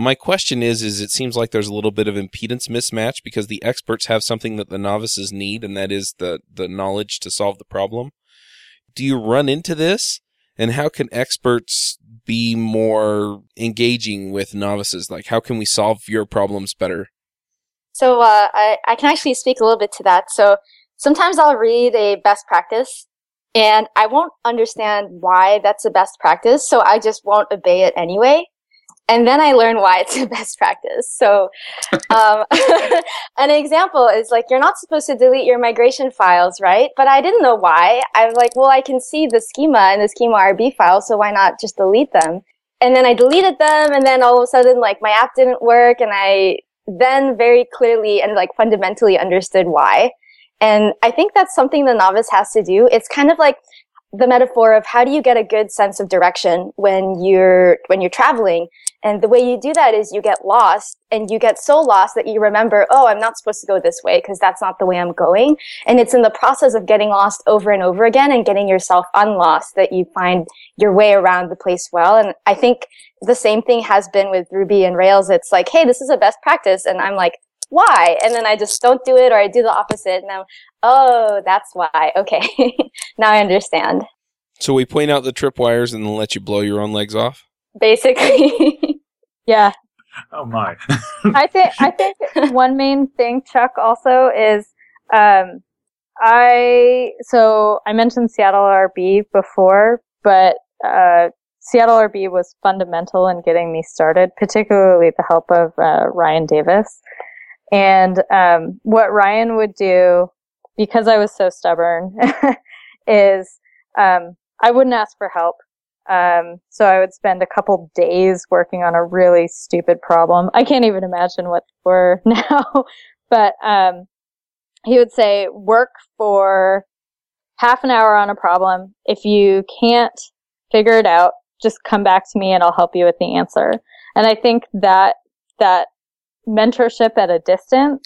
My question is is it seems like there's a little bit of impedance mismatch because the experts have something that the novices need and that is the the knowledge to solve the problem. Do you run into this? And how can experts be more engaging with novices? Like how can we solve your problems better? So uh, I, I can actually speak a little bit to that. So sometimes I'll read a best practice and I won't understand why that's a best practice. So I just won't obey it anyway. And then I learn why it's a best practice. So, um, an example is like, you're not supposed to delete your migration files, right? But I didn't know why. I was like, well, I can see the schema and the schema RB file. So why not just delete them? And then I deleted them. And then all of a sudden, like my app didn't work. And I then very clearly and like fundamentally understood why. And I think that's something the novice has to do. It's kind of like the metaphor of how do you get a good sense of direction when you're when you're traveling and the way you do that is you get lost and you get so lost that you remember oh i'm not supposed to go this way because that's not the way i'm going and it's in the process of getting lost over and over again and getting yourself unlost that you find your way around the place well and i think the same thing has been with ruby and rails it's like hey this is a best practice and i'm like why? And then I just don't do it or I do the opposite. And I'm, oh, that's why. Okay. now I understand. So we point out the tripwires and then let you blow your own legs off? Basically. yeah. Oh my. I think I think one main thing, Chuck, also is um I so I mentioned Seattle RB before, but uh Seattle RB was fundamental in getting me started, particularly the help of uh, Ryan Davis. And um, what Ryan would do, because I was so stubborn, is um, I wouldn't ask for help. Um, so I would spend a couple days working on a really stupid problem. I can't even imagine what for now, but um, he would say, work for half an hour on a problem. If you can't figure it out, just come back to me and I'll help you with the answer. And I think that that mentorship at a distance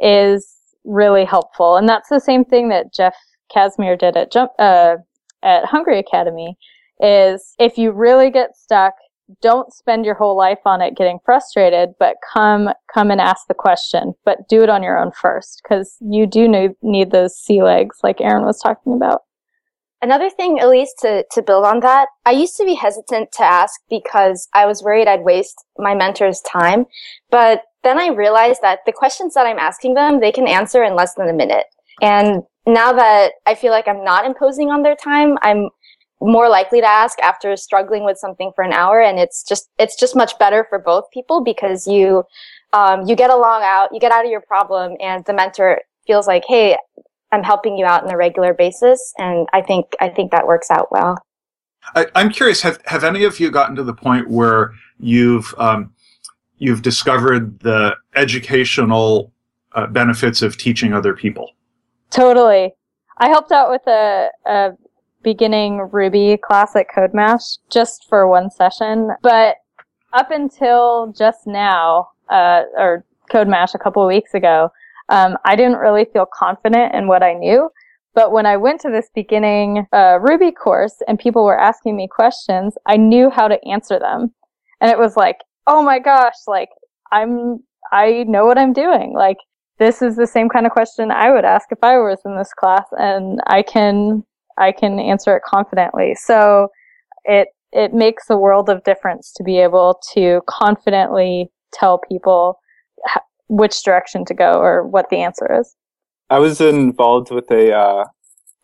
is really helpful. And that's the same thing that Jeff Casimir did at Jump, uh, at Hungry Academy is if you really get stuck, don't spend your whole life on it getting frustrated, but come, come and ask the question, but do it on your own first because you do need, those sea legs like Erin was talking about. Another thing, at least to, to build on that, I used to be hesitant to ask because I was worried I'd waste my mentor's time. But then I realized that the questions that I'm asking them, they can answer in less than a minute. And now that I feel like I'm not imposing on their time, I'm more likely to ask after struggling with something for an hour. And it's just, it's just much better for both people because you, um, you get along out, you get out of your problem and the mentor feels like, Hey, I'm helping you out on a regular basis. And I think, I think that works out well. I, am curious, have, have any of you gotten to the point where you've, um, you've discovered the educational uh, benefits of teaching other people? Totally. I helped out with a, a beginning Ruby class at CodeMash just for one session, but up until just now, uh, or CodeMash a couple of weeks ago, um, I didn't really feel confident in what I knew. But when I went to this beginning uh, Ruby course and people were asking me questions, I knew how to answer them. And it was like, oh my gosh, like I'm, I know what I'm doing. Like this is the same kind of question I would ask if I was in this class and I can, I can answer it confidently. So it, it makes a world of difference to be able to confidently tell people which direction to go or what the answer is. I was involved with a uh,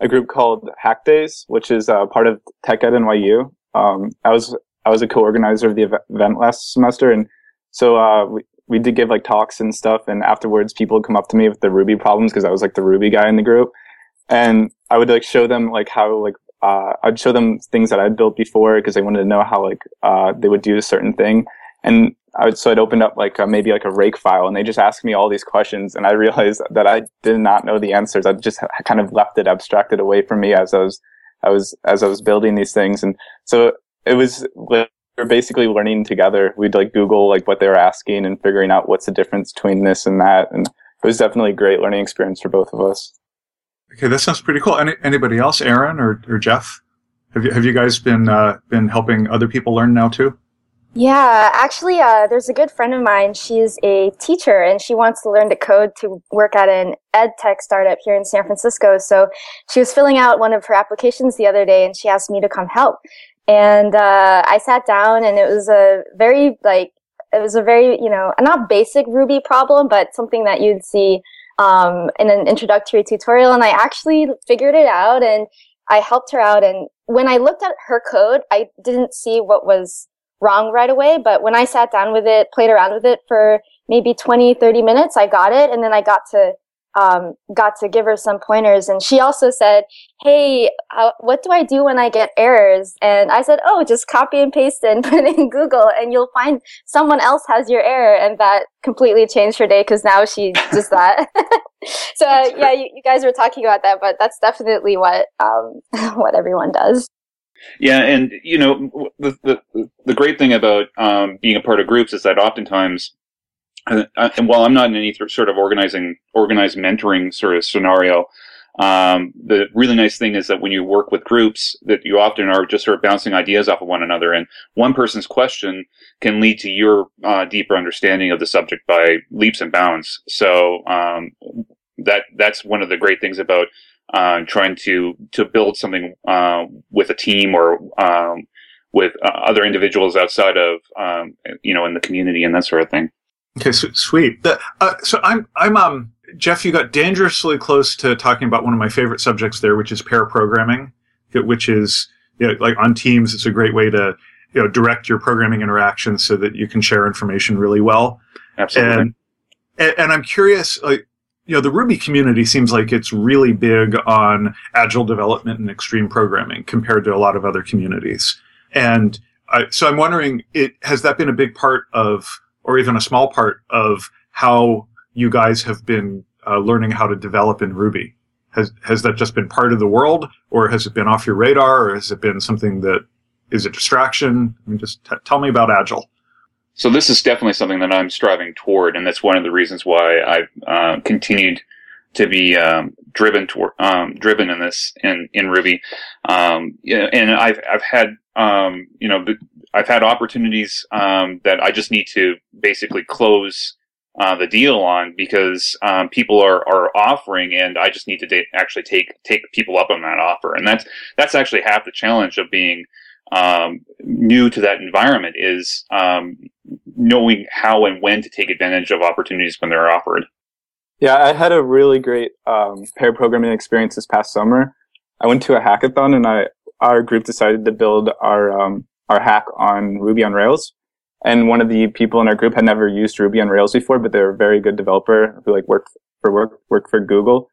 a group called Hack Days, which is uh, part of Tech at NYU. Um, I was I was a co-organizer of the event last semester, and so uh, we we did give like talks and stuff. And afterwards, people would come up to me with the Ruby problems because I was like the Ruby guy in the group. And I would like show them like how like uh, I'd show them things that I'd built before because they wanted to know how like uh, they would do a certain thing, and I would so I'd opened up like maybe like a rake file, and they just asked me all these questions, and I realized that I did not know the answers. I just kind of left it abstracted away from me as I was I was as I was building these things, and so it was we were basically learning together. We'd like Google like what they were asking and figuring out what's the difference between this and that, and it was definitely a great learning experience for both of us. Okay, that sounds pretty cool. Any, anybody else, Erin or, or Jeff? Have you have you guys been uh, been helping other people learn now too? Yeah, actually, uh, there's a good friend of mine. She's a teacher and she wants to learn to code to work at an ed tech startup here in San Francisco. So she was filling out one of her applications the other day and she asked me to come help. And uh, I sat down and it was a very like it was a very you know not basic Ruby problem, but something that you'd see um, in an introductory tutorial. And I actually figured it out and I helped her out. And when I looked at her code, I didn't see what was wrong right away. But when I sat down with it, played around with it for maybe 20, 30 minutes, I got it. And then I got to, um, got to give her some pointers. And she also said, Hey, uh, what do I do when I get errors? And I said, Oh, just copy and paste it and put it in Google and you'll find someone else has your error. And that completely changed her day because now she does that. so uh, yeah, you, you, guys were talking about that, but that's definitely what, um, what everyone does. Yeah, and you know the the, the great thing about um, being a part of groups is that oftentimes, uh, uh and while I'm not in any sort of organizing organized mentoring sort of scenario, um, the really nice thing is that when you work with groups, that you often are just sort of bouncing ideas off of one another, and one person's question can lead to your uh, deeper understanding of the subject by leaps and bounds. So um, that that's one of the great things about uh, trying to to build something uh, with a team or um, with uh, other individuals outside of um, you know in the community and that sort of thing. Okay, so, sweet. The, uh, so I'm I'm um Jeff. You got dangerously close to talking about one of my favorite subjects there, which is pair programming, which is you know, like on Teams. It's a great way to you know direct your programming interactions so that you can share information really well. Absolutely. And, and, and I'm curious, like you know, the Ruby community seems like it's really big on agile development and extreme programming compared to a lot of other communities. And I, so I'm wondering, it, has that been a big part of, or even a small part of how you guys have been uh, learning how to develop in Ruby? Has, has that just been part of the world or has it been off your radar or has it been something that is a distraction? I mean, just t- tell me about Agile. So this is definitely something that I'm striving toward, and that's one of the reasons why I've uh, continued to be um, driven toward um, driven in this in in Ruby. Um, and I've I've had um, you know I've had opportunities um, that I just need to basically close. Uh, the deal on because um, people are, are offering and I just need to da- actually take take people up on that offer and that's that's actually half the challenge of being um, new to that environment is um, knowing how and when to take advantage of opportunities when they're offered. Yeah, I had a really great um, pair programming experience this past summer. I went to a hackathon and I our group decided to build our um, our hack on Ruby on Rails. And one of the people in our group had never used Ruby on Rails before, but they're a very good developer who like worked for work worked for Google.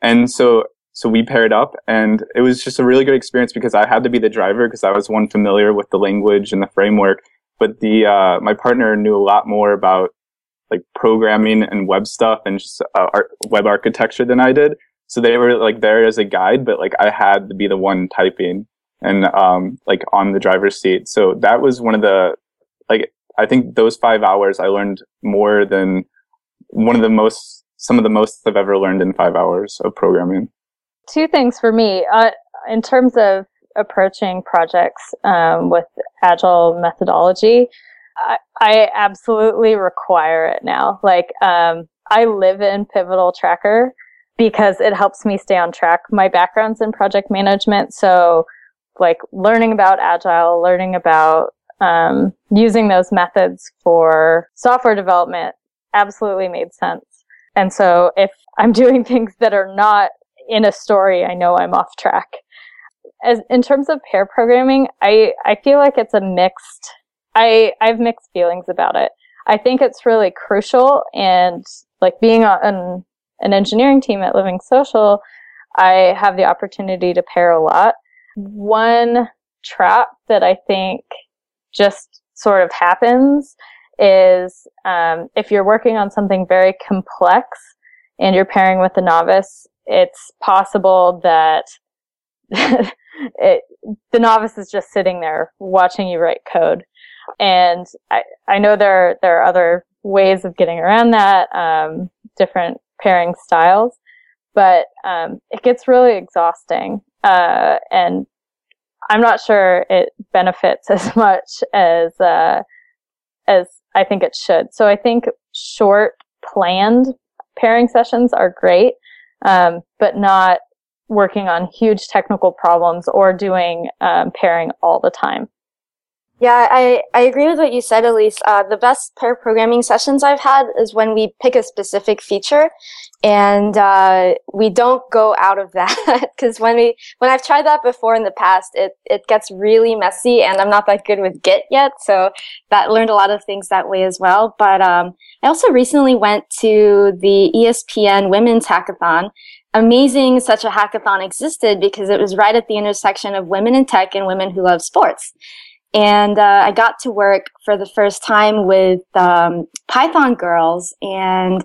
And so so we paired up and it was just a really good experience because I had to be the driver because I was one familiar with the language and the framework. But the, uh, my partner knew a lot more about like programming and web stuff and just uh, art, web architecture than I did. So they were like there as a guide, but like I had to be the one typing and, um, like on the driver's seat. So that was one of the, like, I think those five hours I learned more than one of the most, some of the most I've ever learned in five hours of programming two things for me. Uh, in terms of approaching projects um, with agile methodology, I, absolutely require it now. Like, um, I live in Pivotal Tracker because it helps me stay on track. My background's in project management, so like learning about agile, learning about um, using those methods for software development absolutely made sense. And so if I'm doing things that are not in a story, I know I'm off track. As in terms of pair programming, I I feel like it's a mixed. I I have mixed feelings about it. I think it's really crucial, and like being on an engineering team at Living Social, I have the opportunity to pair a lot. One trap that I think just sort of happens is um, if you're working on something very complex and you're pairing with a novice, it's possible that it, the novice is just sitting there watching you write code. And I, I know there, there are other ways of getting around that, um, different pairing styles, but, um, it gets really exhausting. Uh, and I'm not sure it benefits as much as, uh, as I think it should. So I think short planned pairing sessions are great, um, but not working on huge technical problems or doing um, pairing all the time. Yeah, I, I agree with what you said, Elise. Uh, the best pair programming sessions I've had is when we pick a specific feature and uh, we don't go out of that because when we when I've tried that before in the past, it it gets really messy, and I'm not that good with Git yet, so that learned a lot of things that way as well. But um, I also recently went to the ESPN Women's Hackathon. Amazing, such a hackathon existed because it was right at the intersection of women in tech and women who love sports. And uh, I got to work for the first time with um, Python girls, and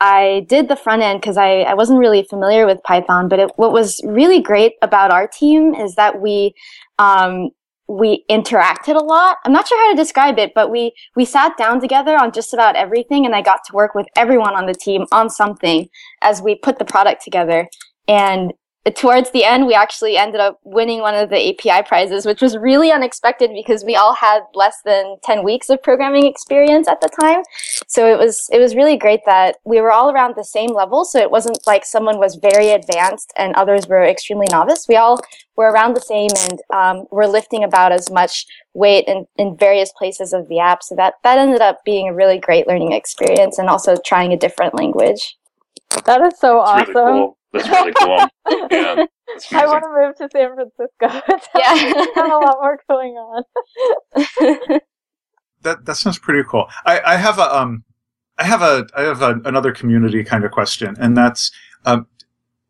I did the front end because I, I wasn't really familiar with Python. But it, what was really great about our team is that we um, we interacted a lot. I'm not sure how to describe it, but we we sat down together on just about everything, and I got to work with everyone on the team on something as we put the product together. And towards the end, we actually ended up winning one of the API prizes, which was really unexpected because we all had less than 10 weeks of programming experience at the time. So it was, it was really great that we were all around the same level. So it wasn't like someone was very advanced and others were extremely novice. We all were around the same and um, were lifting about as much weight in, in various places of the app. So that, that ended up being a really great learning experience and also trying a different language. That is so That's awesome. Really cool. That's really cool. yeah, that's I want to move to San Francisco. Yeah. have a lot more going on. That that sounds pretty cool. I, I have a um, I have a I have a, another community kind of question, and that's um,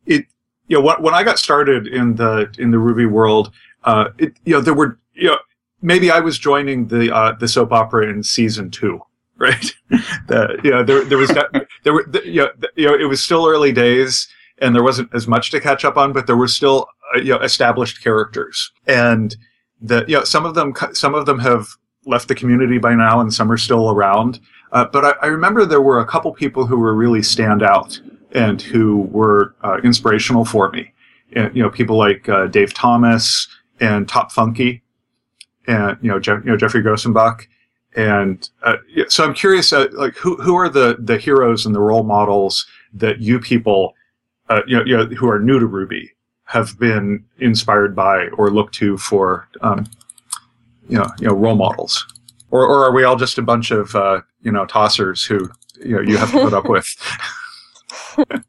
it. You know, when, when I got started in the in the Ruby world, uh, it, you know, there were you know maybe I was joining the uh, the soap opera in season two, right? the, you know, there there was that, there were the, you, know, the, you know it was still early days, and there wasn't as much to catch up on, but there were still uh, you know established characters, and the you know some of them some of them have left the community by now, and some are still around. Uh, but I, I remember there were a couple people who were really stand out and who were uh, inspirational for me. And, you know, people like uh, Dave Thomas and Topfunky, and you know, you know Geoffrey Grosenbach. And uh, so I'm curious, uh, like who who are the the heroes and the role models that you people, uh, you know, you know, who are new to Ruby, have been inspired by or look to for, um, you know, you know, role models, or or are we all just a bunch of uh, you know tossers who you know you have to put up with?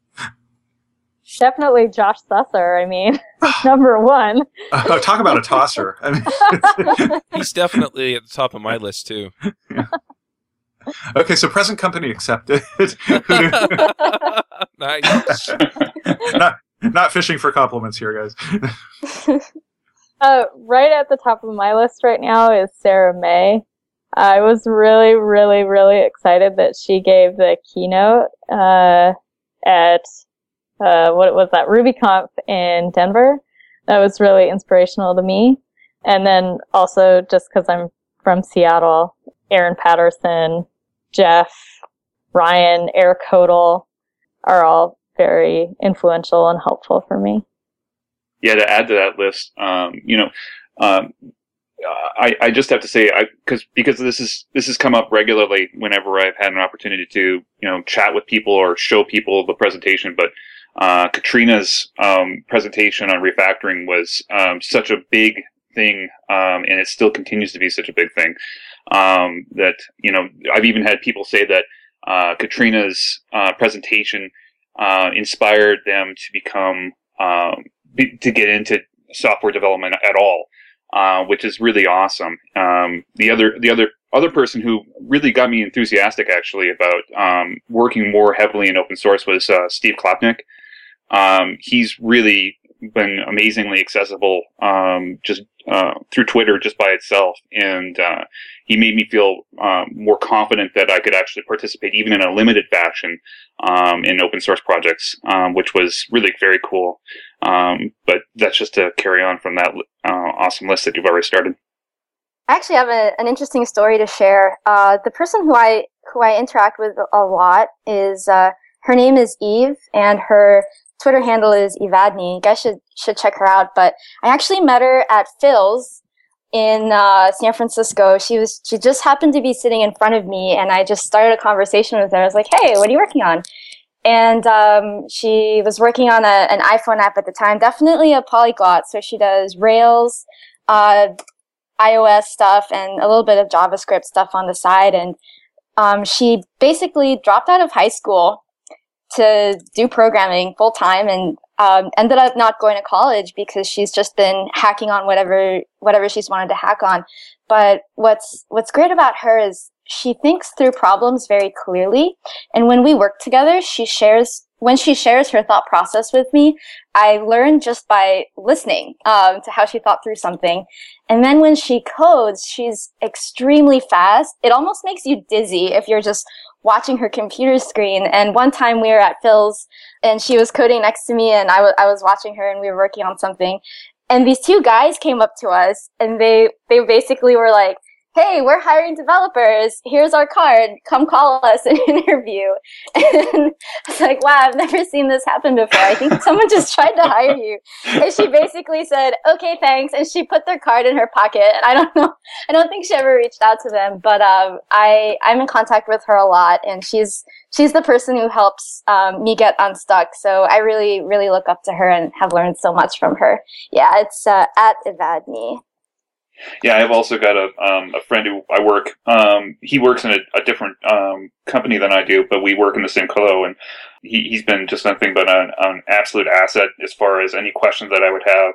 Definitely Josh Susser. I mean, number one. Uh, talk about a tosser. I mean, He's definitely at the top of my list too. Okay, so present company accepted. Nice. not not fishing for compliments here, guys. Uh, right at the top of my list right now is Sarah Mei. I was really, really, really excited that she gave the keynote uh, at uh, what was that RubyConf in Denver. That was really inspirational to me. And then also just because I'm from Seattle, Aaron Patterson, Jeff, Ryan, Eric Hodel are all very influential and helpful for me. yeah, to add to that list, um, you know, um, I, I just have to say, I, cause, because this is, this has come up regularly whenever I've had an opportunity to, you know, chat with people or show people the presentation, but, uh, Katrina's, um, presentation on refactoring was, um, such a big thing, um, and it still continues to be such a big thing, um, that, you know, I've even had people say that, uh, Katrina's, uh, presentation, uh, inspired them to become, um, be, to get into software development at all, uh, which is really awesome. Um, the other the other other person who really got me enthusiastic actually about um, working more heavily in open source was uh, Steve Klabnik. um, he's really been amazingly accessible um, just uh, through Twitter just by itself, and uh, he made me feel um, more confident that I could actually participate even in a limited fashion um, in open source projects, um, which was really very cool. Um, but that's just to carry on from that uh, awesome list that you've already started. I actually have a, an interesting story to share. Uh, the person who I who I interact with a lot is uh, her name is Eve, and her Twitter handle is Evadne. You guys should should check her out. But I actually met her at Philz in uh, San Francisco. She was she just happened to be sitting in front of me, and I just started a conversation with her. I was like, "Hey, what are you working on?" And um, she was working on a, an iPhone app at the time. Definitely a polyglot. So she does Rails, uh, iOS stuff, and a little bit of JavaScript stuff on the side. And um, she basically dropped out of high school to do programming full time and um, ended up not going to college because she's just been hacking on whatever whatever she's wanted to hack on. But what's what's great about her is she thinks through problems very clearly, and when we work together, she shares when she shares her thought process with me, I learn just by listening um, to how she thought through something. And then when she codes, she's extremely fast. It almost makes you dizzy if you're just watching her computer screen. And one time we were at Philz and she was coding next to me and I, w- I was watching her and we were working on something. And these two guys came up to us and they, they basically were like, hey, we're hiring developers. Here's our card. Come call us and interview. And I was like, wow, I've never seen this happen before. I think someone just tried to hire you. And she basically said, okay, thanks. And she put their card in her pocket. And I don't know, I don't think she ever reached out to them, but, um, I, I'm in contact with her a lot and she's, she's the person who helps, um, me get unstuck. So I really, really look up to her and have learned so much from her. Yeah, it's, uh, at Evadne. Yeah, I've also got a um, a friend who I work. Um, he works in a, a different um, company than I do, but we work in the same colo, and he, has been just nothing but an, an, absolute asset as far as any questions that I would have.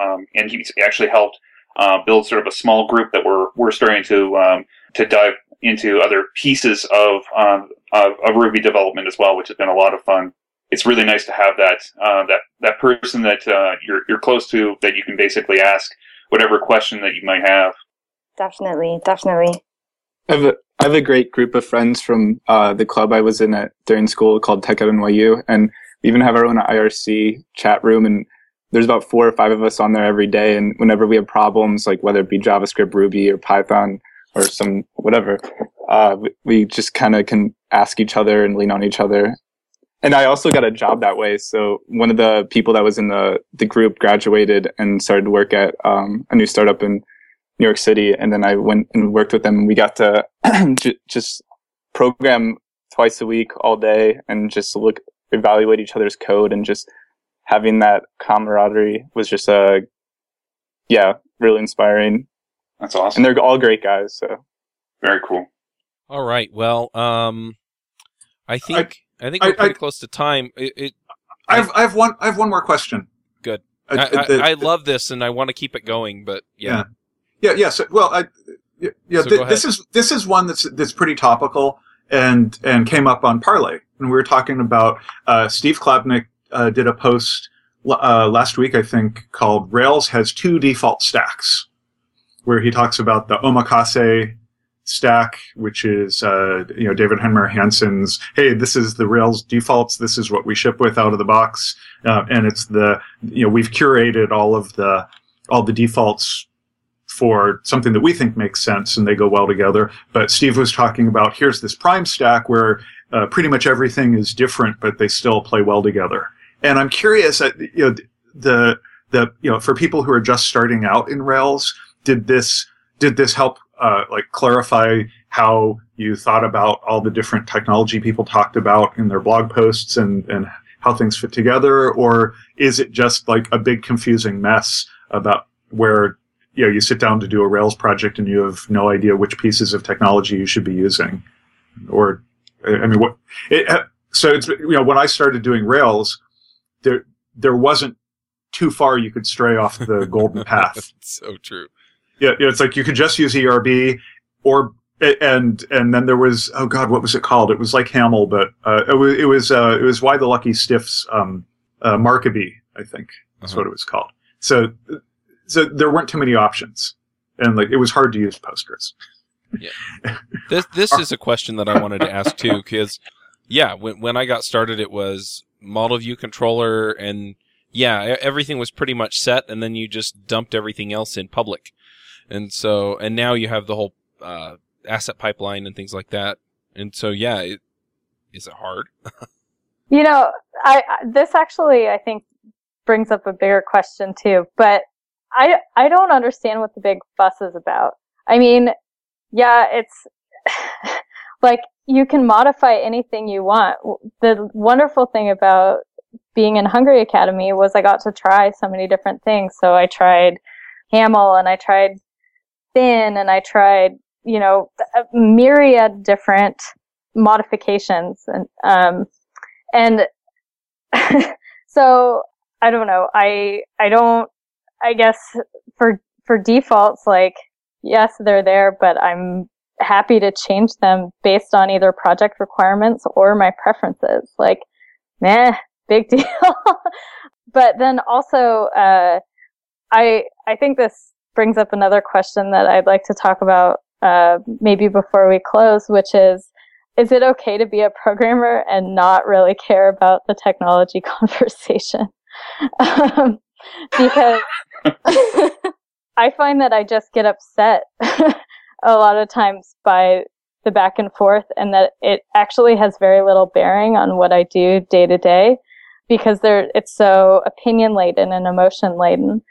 Um, and he's actually helped uh, build sort of a small group that we're we're starting to um, to dive into other pieces of, um, of, of Ruby development as well, which has been a lot of fun it's really nice to have that uh, that that person that uh, you're you're close to that you can basically ask whatever question that you might have. Definitely, definitely. I have a, I have a great group of friends from uh, the club I was in at during school called Tech at NYU, and we even have our own IRC chat room. And there's about four or five of us on there every day. And whenever we have problems, like whether it be JavaScript, Ruby, or Python, or some whatever, uh, we, we just kind of can ask each other and lean on each other and I also got a job that way. So one of the people that was in the the group graduated and started to work at um, a new startup in New York City, and then I went and worked with them. And we got to just program twice a week, all day, and just look evaluate each other's code, and just having that camaraderie was just a uh, yeah, really inspiring. That's awesome. And they're all great guys. So very cool. All right. Well, um, I think. I think we're I, pretty I, close to time. It, it I have I have one I have one more question. Good. Uh, I, the, I, love this and I want to keep it going, but yeah. Yeah. Yeah. Yes. well, I yeah. So th- this is this is one that's that's pretty topical and and came up on Parley, and we were talking about uh, Steve Klabnik uh, did a post uh, last week I think called Rails has two default stacks, where he talks about the omakase stack, which is uh, you know David Heinemeier Hansson's. Hey, this is the Rails defaults. This is what we ship with out of the box, uh, and it's the you know we've curated all of the all the defaults for something that we think makes sense and they go well together. But Steve was talking about here's this prime stack where uh, pretty much everything is different, but they still play well together. And I'm curious, uh, you know, the the you know for people who are just starting out in Rails, did this did this help uh, like clarify how you thought about all the different technology people talked about in their blog posts and, and how things fit together? Or is it just like a big confusing mess about where, you know, you sit down to do a Rails project and you have no idea which pieces of technology you should be using? Or, I mean, what, it, uh, so it's, you know, when I started doing Rails, there, there wasn't too far you could stray off the golden path. so true yeah, it's like you could just use ERB or and and then there was oh god what was it called it was like Haml, but uh, it was it was uh, it was why the lucky stiffs um, uh, Markaby, I think that's Uh-huh. what it was called. So, so there weren't too many options, and like it was hard to use Postgres. Yeah, This this is a question that I wanted to ask too, because yeah, when when I got started, it was model view controller, and yeah, everything was pretty much set, and then you just dumped everything else in public, and so and now you have the whole uh, asset pipeline and things like that, and so yeah, it, is it hard? You know, I, this actually I think brings up a bigger question too, but I I don't understand what the big fuss is about. I mean, yeah, it's like you can modify anything you want. The wonderful thing about being in Hungry Academy was I got to try so many different things. So I tried Haml and I tried Thin and I tried, you know, a myriad different modifications and um and so I don't know. I I don't I guess for for defaults like yes, they're there, but I'm happy to change them based on either project requirements or my preferences. Like, meh, big deal. but then also, uh, I, I think this brings up another question that I'd like to talk about, uh, maybe before we close, which is, is it okay to be a programmer and not really care about the technology conversation? um, because I find that I just get upset a lot of times by the back and forth and that it actually has very little bearing on what I do day to day because there it's so opinion laden and emotion laden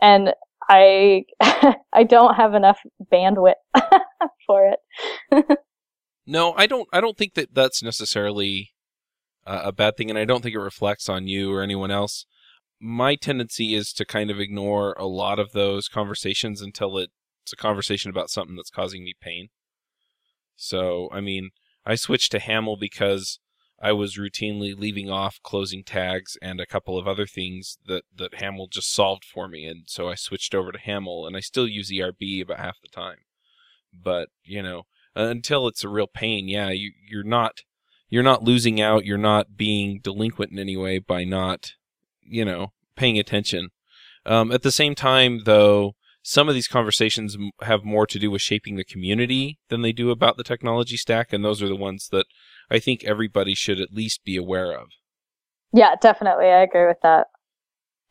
and I I don't have enough bandwidth for it. No, I don't. I don't think that that's necessarily uh, a bad thing, and I don't think it reflects on you or anyone else. My tendency is to kind of ignore a lot of those conversations until it's a conversation about something that's causing me pain. So, I mean, I switched to Haml because I was routinely leaving off closing tags and a couple of other things that, that Haml just solved for me. And so I switched over to Haml and I still use ERB about half the time. But, you know, until it's a real pain, yeah, you, you're not, you're not losing out. You're not being delinquent in any way by not, you know, paying attention. Um, at the same time, though, some of these conversations have more to do with shaping the community than they do about the technology stack, and those are the ones that I think everybody should at least be aware of. Yeah, definitely. I agree with that.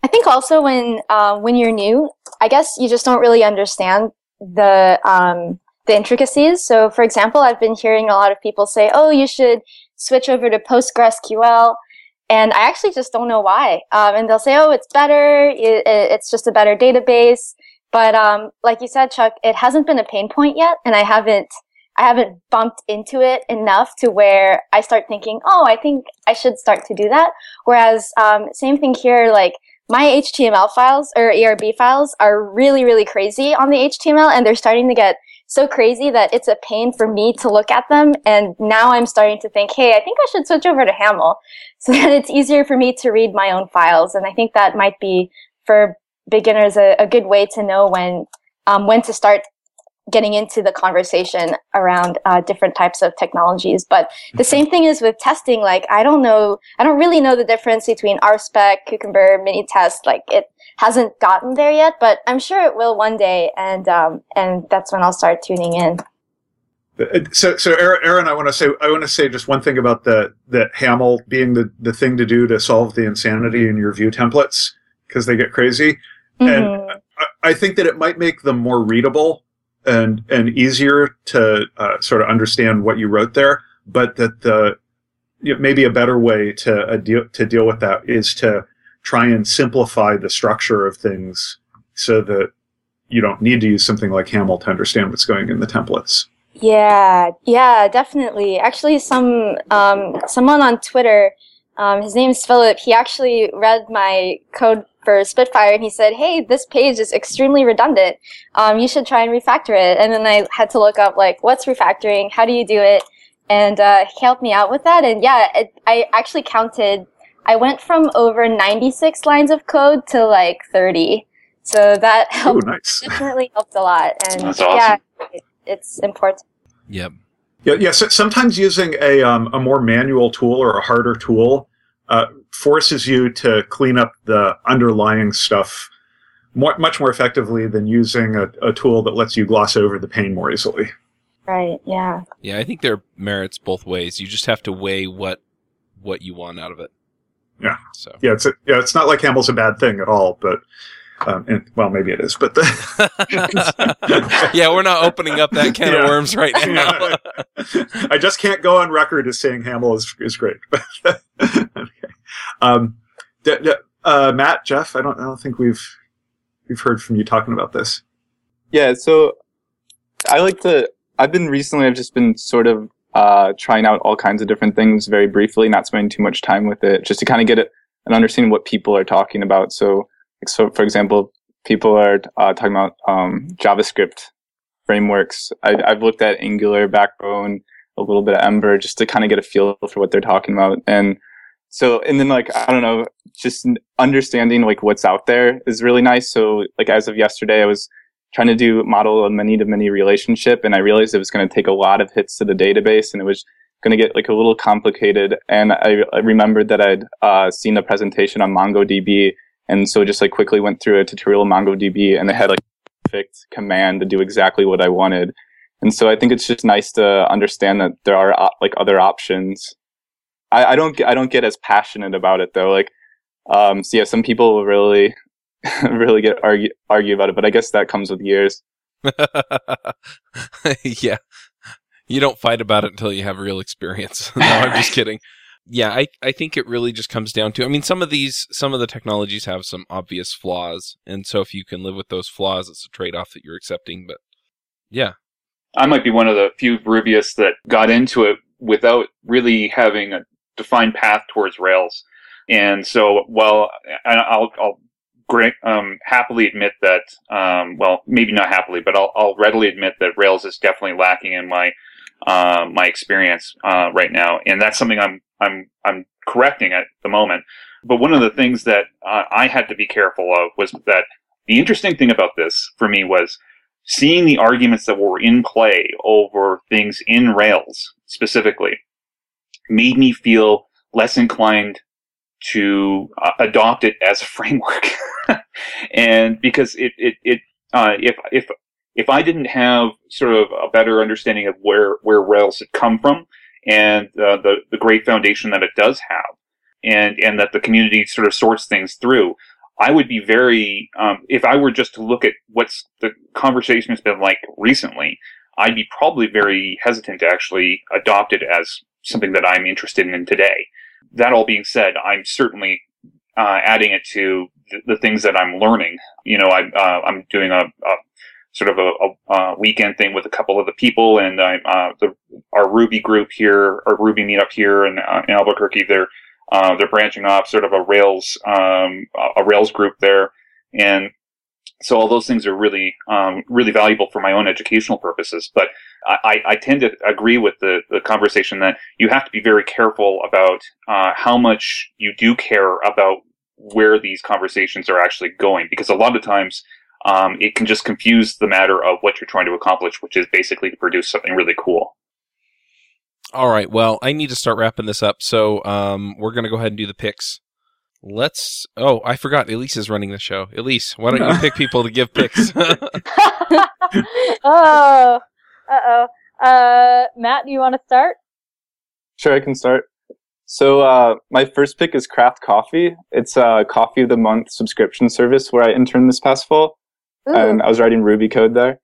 I think also when uh, when you're new, I guess you just don't really understand the um, the intricacies. So, for example, I've been hearing a lot of people say, "Oh, you should switch over to PostgreSQL," and I actually just don't know why. Um, and they'll say, "Oh, it's better. It, it's just a better database." But um, like you said, Chuck, it hasn't been a pain point yet, and I haven't I haven't bumped into it enough to where I start thinking, "Oh, I think I should start to do that." Whereas, um, same thing here, like my HTML files or ERB files are really, really crazy on the HTML and they're starting to get so crazy that it's a pain for me to look at them. And now I'm starting to think, hey, I think I should switch over to Haml so that it's easier for me to read my own files. And I think that might be for beginners a, a good way to know when, um, when to start getting into the conversation around uh, different types of technologies. But the same thing is with testing. Like, I don't know, I don't really know the difference between RSpec, Cucumber, Minitest. Like, it hasn't gotten there yet, but I'm sure it will one day. And, um, and that's when I'll start tuning in. So, so Erin, Erin, I want to say, I want to say just one thing about the that Haml being the the thing to do to solve the insanity in your view templates because they get crazy, Mhm. and I, I think that it might make them more readable and and easier to uh, sort of understand what you wrote there. But that the you know, maybe a better way to uh, deal to deal with that is to try and simplify the structure of things so that you don't need to use something like Haml to understand what's going in the templates. Yeah, yeah, definitely. Actually, some um, someone on Twitter, um, his name is Philip. He actually read my code for Spitfire, and he said, "Hey, this page is extremely redundant. Um, you should try and refactor it." And then I had to look up like, what's refactoring? How do you do it? And uh, he helped me out with that. And yeah, it, I actually counted. I went from over 96 lines of code to like 30. So that helped nice. definitely helped a lot. And That's yeah, awesome. it, it's important. Yep. Yeah, yeah. So sometimes using a um, a more manual tool or a harder tool uh, forces you to clean up the underlying stuff more, much more effectively than using a, a tool that lets you gloss over the pain more easily. Right. Yeah. Yeah, I think there are merits both ways. You just have to weigh what what you want out of it. Yeah. So Yeah, it's a, yeah, it's not like Haml's a bad thing at all, but um, and, well, maybe it is, but the, yeah, we're not opening up that can Yeah. of worms right now. I just can't go on record as saying Hamill is is great. Um, d- d- uh, Matt, Jeff, I don't, I don't think we've we've heard from you talking about this. Yeah, so I like to. I've been recently. I've just been sort of uh, trying out all kinds of different things very briefly, not spending too much time with it, just to kind of get an understanding what people are talking about. So, like, so for example, people are uh, talking about um, JavaScript frameworks. I, I've looked at Angular, Backbone, a little bit of Ember, just to kind of get a feel for what they're talking about. And so, and then like I don't know, just understanding like what's out there is really nice. So, like as of yesterday, I was trying to do model a many to many relationship and I realized it was going to take a lot of hits to the database and it was going to get like a little complicated. And I, I remembered that I'd uh, seen a presentation on MongoDB. And so just like quickly went through a tutorial on MongoDB and it had like perfect command to do exactly what I wanted. And so I think it's just nice to understand that there are like other options. I, I don't get, I don't get as passionate about it though. Like, um, so yeah, some people really really get argue argue about it, but I guess that comes with years. yeah. You don't fight about it until you have real experience. no, I'm just kidding. Yeah, I, I think it really just comes down to I mean some of these some of the technologies have some obvious flaws, and so if you can live with those flaws, it's a trade off that you're accepting. But yeah. I might be one of the few Rubyists that got into it without really having a defined path towards Rails. And so, and I'll, I'll um, happily admit that, um, well, maybe not happily, but I'll, I'll readily admit that Rails is definitely lacking in my, uh, my experience, uh, right now. And that's something I'm, I'm, I'm correcting at the moment. But one of the things that uh, I had to be careful of was that the interesting thing about this for me was seeing the arguments that were in play over things in Rails specifically made me feel less inclined to uh, adopt it as a framework. and because it, it, it, uh, if, if, if I didn't have sort of a better understanding of where, where Rails had come from and uh, the, the great foundation that it does have and, and that the community sort of sorts things through, I would be very, um, if I were just to look at what's the conversation has been like recently, I'd be probably very hesitant to actually adopt it as something that I'm interested in today. That all being said, I'm certainly uh, adding it to the, the, things that I'm learning. You know, I, uh, I'm doing a, a sort of a, a, a, weekend thing with a couple of the people, and I'm uh, the, our Ruby group here, our Ruby meetup here in, uh, in Albuquerque. They're uh, they're branching off sort of a Rails um, a Rails group there, and so all those things are really um, really valuable for my own educational purposes. But I, I tend to agree with the, the conversation that you have to be very careful about uh, how much you do care about where these conversations are actually going, because a lot of times um, it can just confuse the matter of what you're trying to accomplish, which is basically to produce something really cool. All right. Well, I need to start wrapping this up, so um, we're gonna go ahead and do the picks. Let's. Oh, I forgot. Elise is running the show. Elise, why don't you pick people to give picks? oh, uh oh. Uh, Matt, do you want to start? Sure, I can start. So uh, my first pick is Craft Coffee. It's a coffee of the month subscription service where I interned this past fall, Ooh. and I was writing Ruby code there.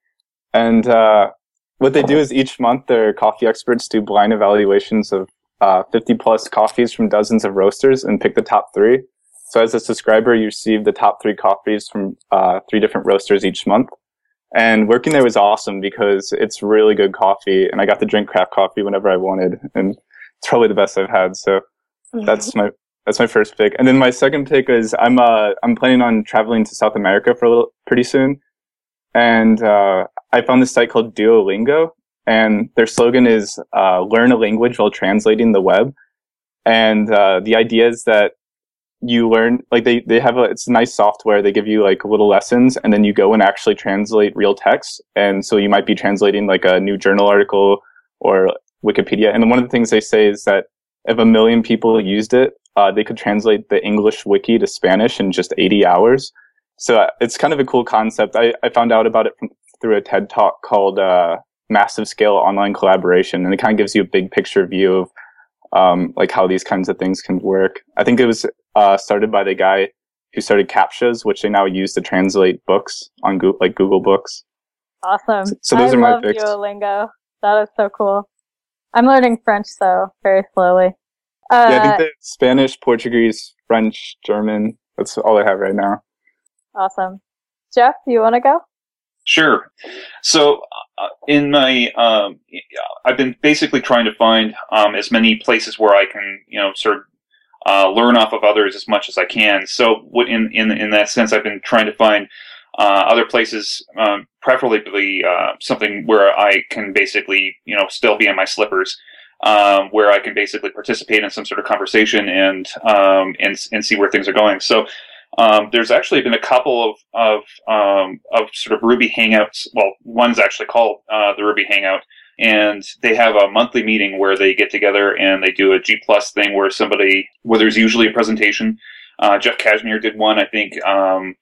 And uh, what they do is each month their coffee experts do blind evaluations of uh, 50 plus coffees from dozens of roasters and pick the top three. So as a subscriber, you receive the top three coffees from uh, three different roasters each month. And working there was awesome because it's really good coffee, and I got to drink craft coffee whenever I wanted, and it's probably the best I've had. So that's my that's my first pick. And then my second pick is I'm uh I'm planning on traveling to South America for a little pretty soon, and uh, I found this site called Duolingo, and their slogan is uh, "Learn a language while translating the web." And uh, the idea is that you learn like they they have a it's a nice software. They give you like little lessons, and then you go and actually translate real text. And so you might be translating like a new journal article or Wikipedia. And one of the things they say is that if a million people used it, uh, they could translate the English wiki to Spanish in just 80 hours. So uh, it's kind of a cool concept. I, I found out about it from, through a TED talk called uh, Massive Scale Online Collaboration, and it kind of gives you a big picture view of um, like how these kinds of things can work. I think it was uh, started by the guy who started CAPTCHAs, which they now use to translate books on Go- like Google Books. Awesome. So, so those I are my love picks. Duolingo. That is so cool. I'm learning French though, very slowly. Uh, yeah, I think that Spanish, Portuguese, French, German. That's all I have right now. awesome. Jeff, you want to go? Sure. So, uh, in my, um, I've been basically trying to find um, as many places where I can, you know, sort of uh, learn off of others as much as I can. So, in in in that sense, I've been trying to find uh, other places, um, preferably uh, something where I can basically, you know, still be in my slippers. Um, where I can basically participate in some sort of conversation and um, and and see where things are going. So um, there's actually been a couple of of um, of sort of Ruby Hangouts. Well, one's actually called uh, the Ruby Hangout, and they have a monthly meeting where they get together and they do a G plus thing where somebody where there's usually a presentation. Uh, Jeff Casimir did one, I think, um,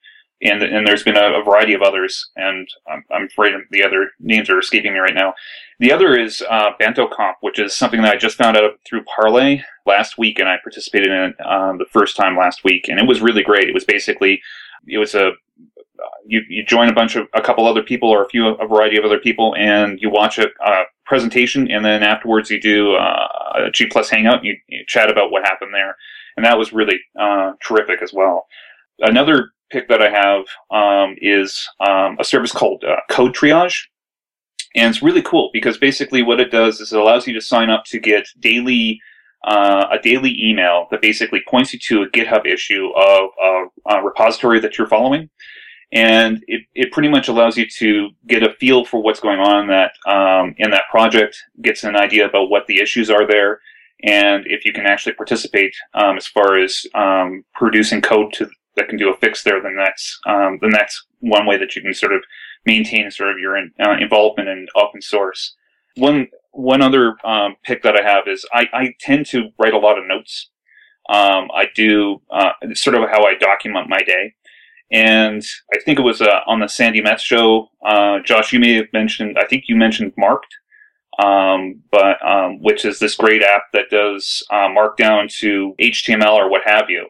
and and there's been a, a variety of others, and I'm, I'm afraid the other names are escaping me right now. The other is uh, Comp, which is something that I just found out through Parley last week, and I participated in it um, the first time last week, and it was really great. It was basically, it was a you, you join a bunch of a couple other people or a few a variety of other people, and you watch a, a presentation, and then afterwards you do uh, a G plus hangout, and you, you, chat about what happened there, and that was really uh, terrific as well. Another pick that I have um, is um, a service called uh, Code Triage. And it's really cool because basically what it does is it allows you to sign up to get daily uh, a daily email that basically points you to a GitHub issue of a, a repository that you're following, and it, it pretty much allows you to get a feel for what's going on in that um, in that project, gets an idea about what the issues are there, and if you can actually participate um, as far as um, producing code to that can do a fix there, then that's um, then that's one way that you can sort of maintain sort of your uh, involvement in open source. One one other um, pick that I have is I, I tend to write a lot of notes. Um, I do uh, sort of how I document my day, and I think it was uh, on the Sandi Metz show. Uh, Josh, you may have mentioned. I think you mentioned Marked, um, but um, which is this great app that does uh, markdown to HTML or what have you.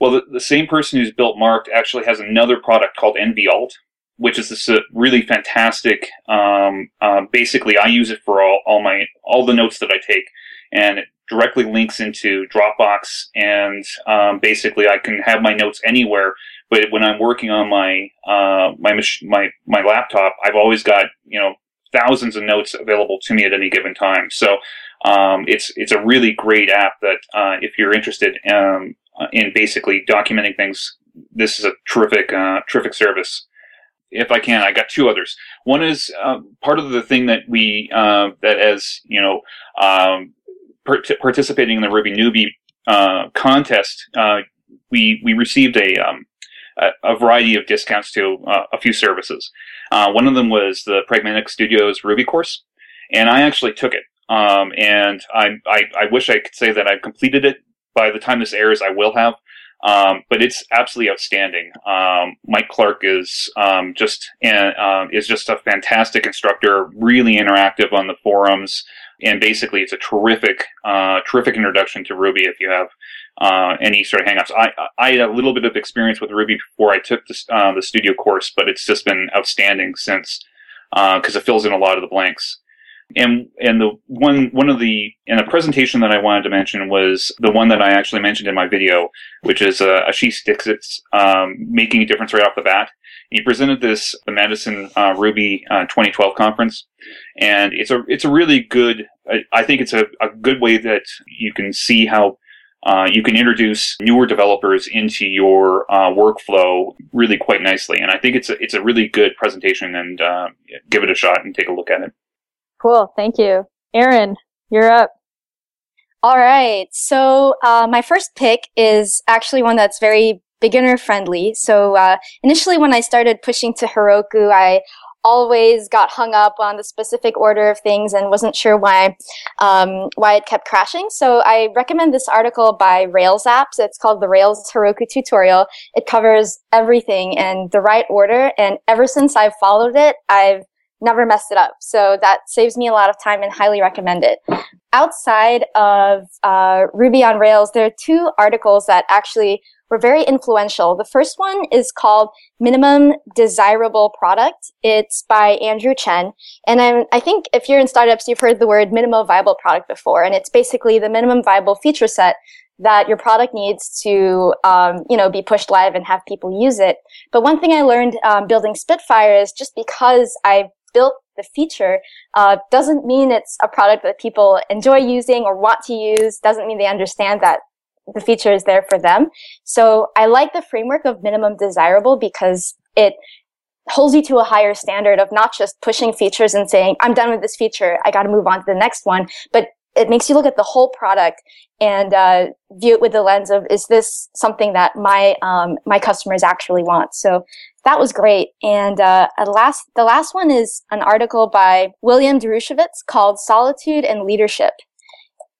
Well, the, the same person who's built Marked actually has another product called NVAlt, which is this uh, really fantastic. Um, uh, basically, I use it for all, all my all the notes that I take, and it directly links into Dropbox. And um, basically, I can have my notes anywhere. But when I'm working on my uh, my mach- my my laptop, I've always got you know thousands of notes available to me at any given time. So um, it's it's a really great app that uh, if you're interested um, in basically documenting things, this is a terrific uh, terrific service if I can, I got two others. One is uh, part of the thing that we uh, that as you know um, part- participating in the Ruby Newbie uh, contest, uh, we we received a, um, a, variety of discounts to uh, a few services. Uh, one of them was the Pragmatic Studios Ruby course, and I actually took it. Um, and I, I I wish I could say that I've completed it. By the time this airs, I will have. Um, but it's absolutely outstanding. Um, Mike Clark is um, just uh, is just a fantastic instructor, really interactive on the forums, and basically it's a terrific uh, terrific introduction to Ruby if you have uh, any sort of hangups. I I had a little bit of experience with Ruby before I took this, uh, the studio course, but it's just been outstanding since because it fills in a lot of the blanks. And and the one one of the in a presentation that I wanted to mention was the one that I actually mentioned in my video, which is uh, Ashish Dixit's um, making a difference right off the bat. He presented this the Madison uh, Ruby uh, 2012 conference, and it's a it's a really good. I, I think it's a, a good way that you can see how uh, you can introduce newer developers into your uh, workflow really quite nicely. And I think it's a, it's a really good presentation and uh, give it a shot and take a look at it. Cool. Thank you. Erin, you're up. All right. So, uh, my first pick is actually one that's very beginner friendly. So uh, initially, when I started pushing to Heroku, I always got hung up on the specific order of things and wasn't sure why um, why it kept crashing. So I recommend this article by RailsApps. It's called the Rails Heroku tutorial. It covers everything in the right order, and ever since I've followed it, I've never messed it up. So that saves me a lot of time and highly recommend it. Outside of uh, Ruby on Rails, there are two articles that actually were very influential. The first one is called Minimum Desirable Product. It's by Andrew Chen. And I'm, I think if you're in startups, you've heard the word minimum viable product before. And it's basically the minimum viable feature set that your product needs to, um, you know, be pushed live and have people use it. But one thing I learned um, building Spitfire is just because I built the feature uh, doesn't mean it's a product that people enjoy using or want to use. Doesn't mean they understand that the feature is there for them. So I like the framework of minimum desirable because it holds you to a higher standard of not just pushing features and saying, I'm done with this feature. I got to move on to the next one. But it makes you look at the whole product and uh, view it with the lens of, is this something that my um, my customers actually want? So that was great. And uh, last, the last one is an article by William Deresiewicz called "Solitude and Leadership,"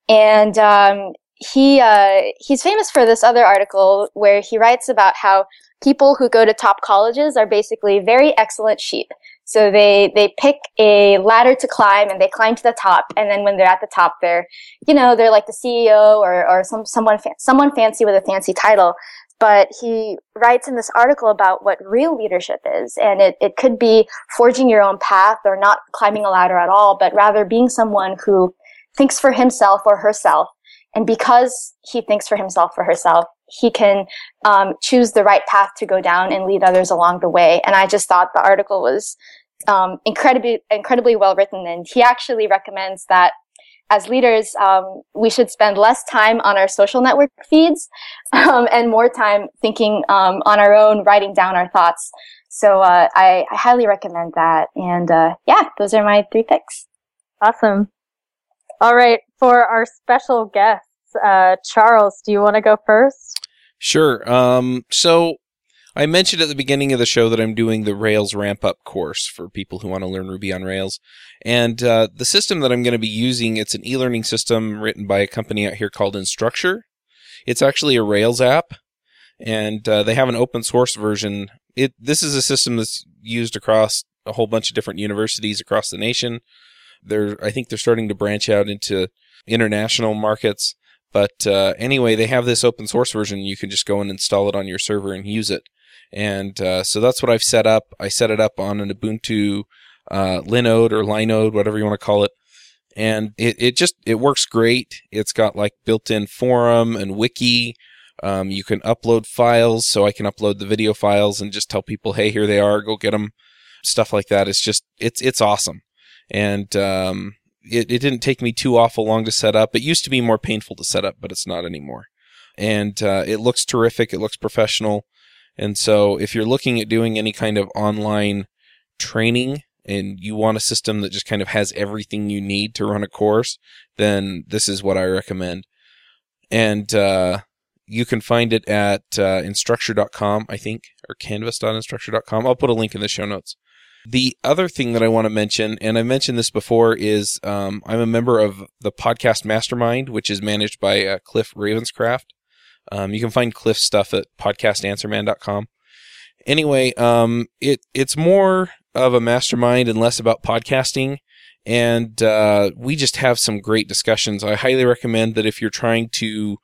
and um, he uh, he's famous for this other article where he writes about how people who go to top colleges are basically very excellent sheep. So they they pick a ladder to climb and they climb to the top, and then when they're at the top, they're you know they're like the CEO or or some someone fa- someone fancy with a fancy title. But he writes in this article about what real leadership is, and it it could be forging your own path or not climbing a ladder at all, but rather being someone who thinks for himself or herself. And because he thinks for himself or herself, he can um, choose the right path to go down and lead others along the way. And I just thought the article was um, incredibly, incredibly well written. And he actually recommends that as leaders, um, we should spend less time on our social network feeds um, and more time thinking um, on our own, writing down our thoughts. So uh, I, I, highly recommend that. And uh, yeah, those are my three picks. Awesome. All right, for our special guests, uh, Charles, do you want to go first? Sure. Um, so I mentioned at the beginning of the show that I'm doing the Rails ramp up course for people who want to learn Ruby on Rails. And uh, the system that I'm going to be using, it's an e-learning system written by a company out here called Instructure. It's actually a Rails app, and uh, they have an open source version. It this is a system that's used across a whole bunch of different universities across the nation. They're I think they're starting to branch out into international markets. But uh, anyway, they have this open source version. You can just go and install it on your server and use it. And uh, so that's what I've set up. I set it up on an Ubuntu uh, Linode or Linode, whatever you want to call it. And it, it just it works great. It's got like built-in forum and wiki. Um, you can upload files, so I can upload the video files and just tell people, "Hey, here they are. Go get them." Stuff like that. It's just it's it's awesome and um, it, it didn't take me too awful long to set up. It used to be more painful to set up, but it's not anymore. And uh, it looks terrific. It looks professional. And so, if you're looking at doing any kind of online training and you want a system that just kind of has everything you need to run a course, then this is what I recommend. And uh, you can find it at uh, instructure.com, I think, or canvas.instructure.com. I'll put a link in the show notes. The other thing that I want to mention, and I mentioned this before, is um, I'm a member of the Podcast Mastermind, which is managed by uh, Cliff Ravenscraft. Um, you can find Cliff's stuff at podcastanswerman.com. Anyway, um, it it's more of a mastermind and less about podcasting, and uh, we just have some great discussions. I highly recommend that if you're trying to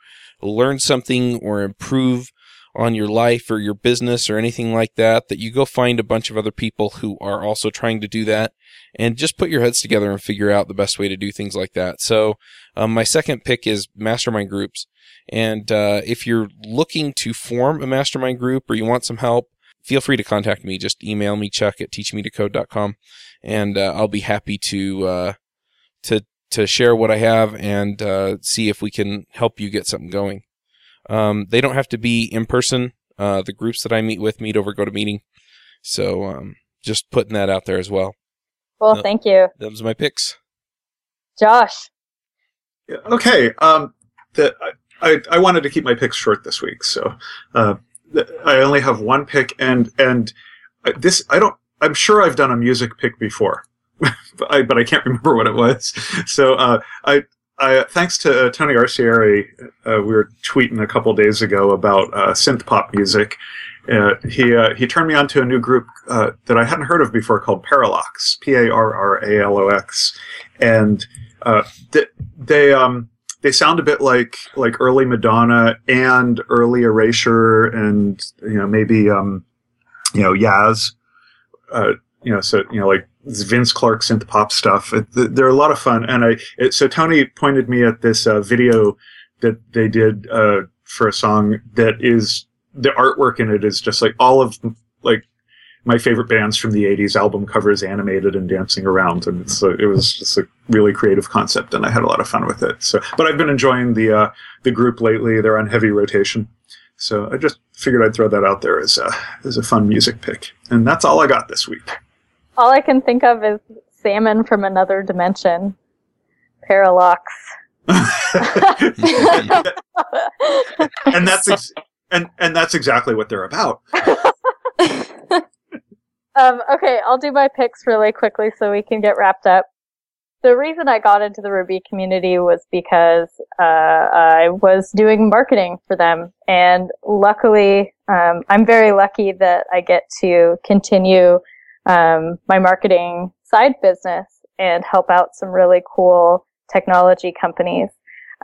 learn something or improve on your life or your business or anything like that, that you go find a bunch of other people who are also trying to do that and just put your heads together and figure out the best way to do things like that. So, um, my second pick is mastermind groups. And uh, if you're looking to form a mastermind group or you want some help, feel free to contact me. Just email me, chuck at teachmetocode.com, and uh, I'll be happy to, uh, to, to share what I have and uh, see if we can help you get something going. Um, they don't have to be in person. Uh, the groups that I meet with meet over GoToMeeting. So um, just putting that out there as well. Well, uh, thank you. Those are my picks. Josh. Yeah, okay. Um, the, I, I wanted to keep my picks short this week, so uh, I only have one pick, and and this I don't. I'm sure I've done a music pick before, but I but I can't remember what it was. So uh, I. I, thanks to uh, Tony Arcieri, uh, we were tweeting a couple days ago about uh, synth pop music. Uh, he he turned me on to a new group that I hadn't heard of before called Parralox, P A R R A L O X, and they, they um they sound a bit like like early Madonna and early Erasure and you know maybe um you know Yaz, uh, you know so you know like Vince Clarke synth pop stuff. They're a lot of fun, and I it, so Tony pointed me at this uh, video that they did uh, for a song that is the artwork in it is just like all of like my favorite bands from the 80s album covers animated and dancing around and it's it was just a really creative concept and I had a lot of fun with it. So but I've been enjoying the uh, the group lately. They're on heavy rotation. So I just figured I'd throw that out there as a as a fun music pick. And that's all I got this week all I can think of is salmon from another dimension. Parralox and that's ex- and and that's exactly what they're about. Um, okay, I'll do my picks really quickly so we can get wrapped up. The reason I got into the Ruby community was because uh, I was doing marketing for them, and luckily, um, I'm very lucky that I get to continue um, my marketing side business and help out some really cool technology companies.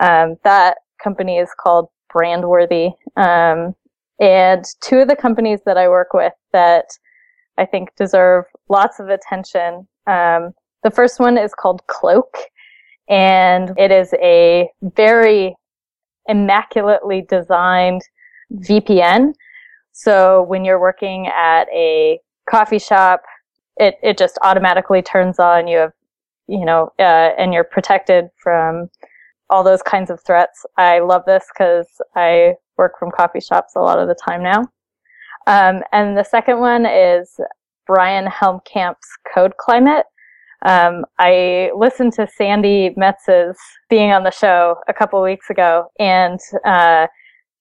Um, that company is called Brandworthy, um, and two of the companies that I work with that I think deserve lots of attention. Um, the first one is called Cloak, and it is a very immaculately designed VPN. So when you're working at a coffee shop, it, it just automatically turns on. You have, you know, uh, and you're protected from all those kinds of threats. I love this because I work from coffee shops a lot of the time now. Um, and the second one is Bryan Helmkamp's Code Climate. Um, I listened to Sandi Metz's being on the show a couple weeks ago, and uh,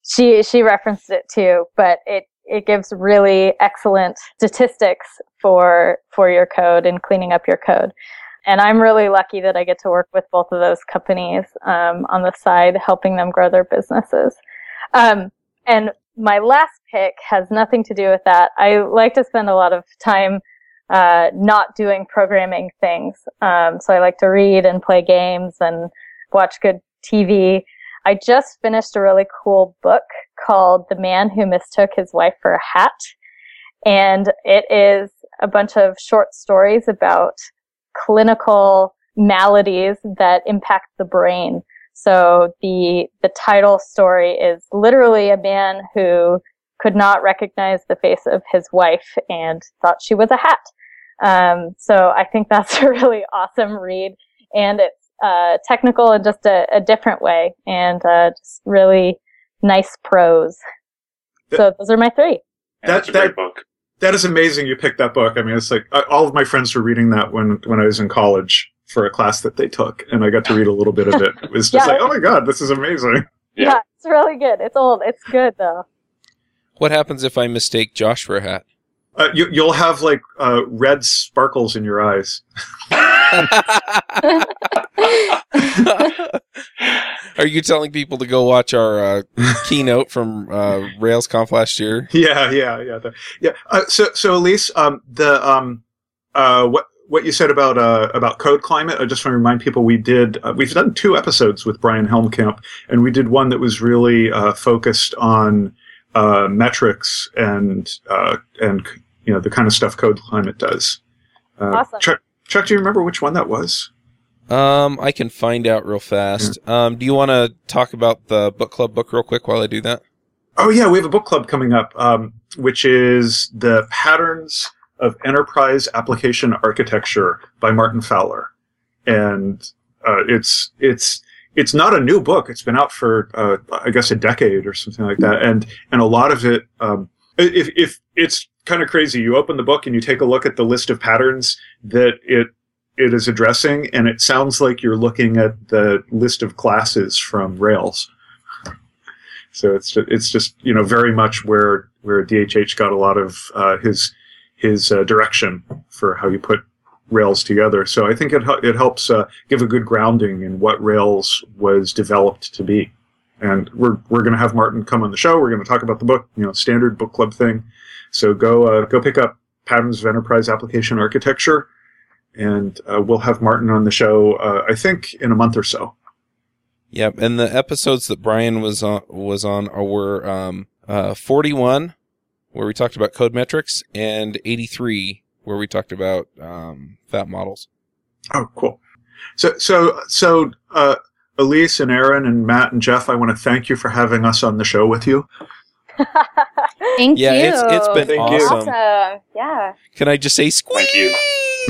she she referenced it too. But it it gives really excellent statistics for for your code and cleaning up your code. And I'm really lucky that I get to work with both of those companies um, on the side, helping them grow their businesses. Um, and my last pick has nothing to do with that. I like to spend a lot of time uh, not doing programming things. Um, so I like to read and play games and watch good TV. I just finished a really cool book called The Man Who Mistook His Wife for a Hat. And it is a bunch of short stories about clinical maladies that impact the brain. So the the title story is literally a man who could not recognize the face of his wife and thought she was a hat. Um, so I think that's a really awesome read, and it's uh, technical in just a, a different way, and uh, just really nice prose. That, so those are my three. That's a great book. That is amazing. You picked that book. I mean, it's like uh, all of my friends were reading that when when I was in college for a class that they took, and I got to read a little bit of it. It was just yeah. like, oh my god, this is amazing. Yeah. yeah, it's really good. It's old. It's good though. What happens if I mistake Josh for a hat? Uh, you, will have like uh, red sparkles in your eyes. Are you telling people to go watch our uh, keynote from uh, RailsConf last year? Yeah, yeah, yeah, the, yeah. Uh, so, so Elise, um, the um, uh, what what you said about uh, about code climate, I just want to remind people we did uh, we've done two episodes with Bryan Helmkamp, and we did one that was really uh, focused on uh, metrics and uh, and you know the kind of stuff code climate does. Uh, awesome. Chuck, Chuck, do you remember which one that was? Um, I can find out real fast. Yeah. Um, do you want to talk about the book club book real quick while I do that? Oh yeah, we have a book club coming up, um, which is the patterns of Enterprise Application Architecture by Martin Fowler, and uh, it's it's it's not a new book. It's been out for uh, I guess a decade or something like that, and and a lot of it. Um, if if it's kind of crazy, you open the book and you take a look at the list of patterns that it it is addressing, and it sounds like you're looking at the list of classes from Rails. So it's just, it's just you know very much where where DHH got a lot of uh, his his uh, direction for how you put Rails together. So I think it it helps uh, give a good grounding in what Rails was developed to be. And we're we're going to have Martin come on the show. We're going to talk about the book, you know, standard book club thing. So go uh, go pick up Patterns of Enterprise Application Architecture, and uh, we'll have Martin on the show. Uh, I think in a month or so. Yep, and the episodes that Bryan was on was on were um, uh, 41, where we talked about code metrics, and 83, where we talked about um, fat models. Oh, cool. So, so, so, uh, Elise and Erin and Matt and Jeff, I want to thank you for having us on the show with you. Thank yeah, you. it's it's been Thank you. awesome. awesome. Yeah. Can I just say squeak? Thank you.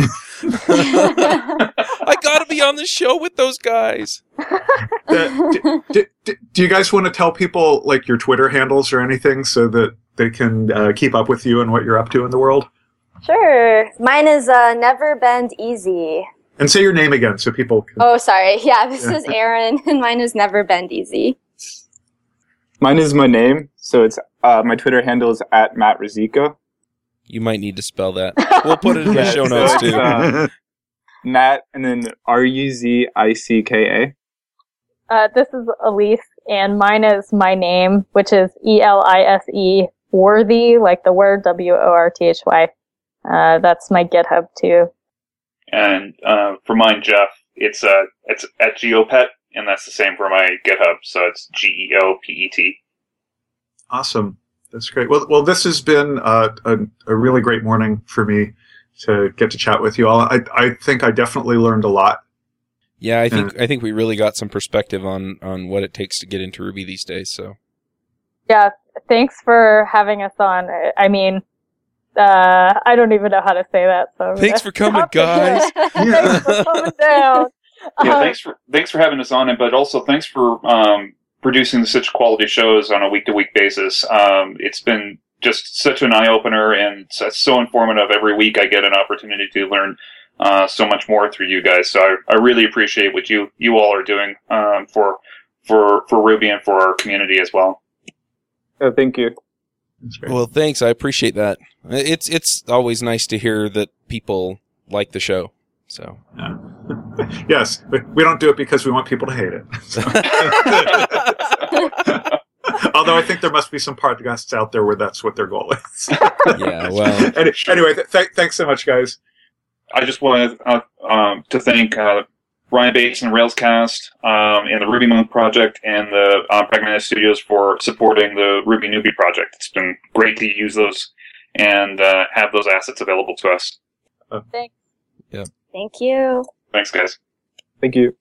I gotta be on the show with those guys. Uh, do, do, do- do you guys want to tell people like your Twitter handles or anything so that they can uh, keep up with you and what you're up to in the world? Sure. Mine is uh, Never Bend Easy. And say your name again so people can. Oh, sorry. Yeah, this Yeah. is Erin, and mine is Never Bend Easy. Mine is my name, so it's uh, my Twitter handle is at Matt Ruzicka. You might need to spell that. We'll put it in the show so notes it's, too. uh, Nat and then R U Z I C K A. Uh, this is Elise, and mine is my name, which is E L I S E worthy, like the word W O R T H Y. Uh, that's my GitHub too. And uh, for mine, Jeff, it's uh, it's at Geopet, and that's the same for my GitHub. So it's G E O P E T. Awesome. That's great. Well, well, this has been uh, a, a really great morning for me to get to chat with you all. I, I think I definitely learned a lot. Yeah, I think I think we really got some perspective on on what it takes to get into Ruby these days. So Yeah, thanks for having us on. I- I mean, uh, I don't even know how to say that. So Thanks for coming, guys. there. thanks for coming down. Yeah, Uh, thanks for thanks for having us on, and but also thanks for um, producing such quality shows on a week to week basis. Um, it's been just such an eye opener and so, so informative. Every week, I get an opportunity to learn uh, so much more through you guys. So I, I really appreciate what you you all are doing um, for for for Ruby and for our community as well. Oh, thank you. That's well, thanks. I appreciate that. It's it's always nice to hear that people like the show. So Yeah. yes, we, we don't do it because we want people to hate it. Although I think there must be some podcasts out there where that's what their goal is. yeah, well, Any- anyway, th- th- thanks so much, guys. I just wanted uh, um, to thank uh, Ryan Bates and Railscast um, and the RubyMonk Project and the uh, Pragmatic Studios for supporting the Ruby Newbie project. It's been great to use those and uh, have those assets available to us. Thanks. Yeah. Thank you. Thanks, guys. Thank you.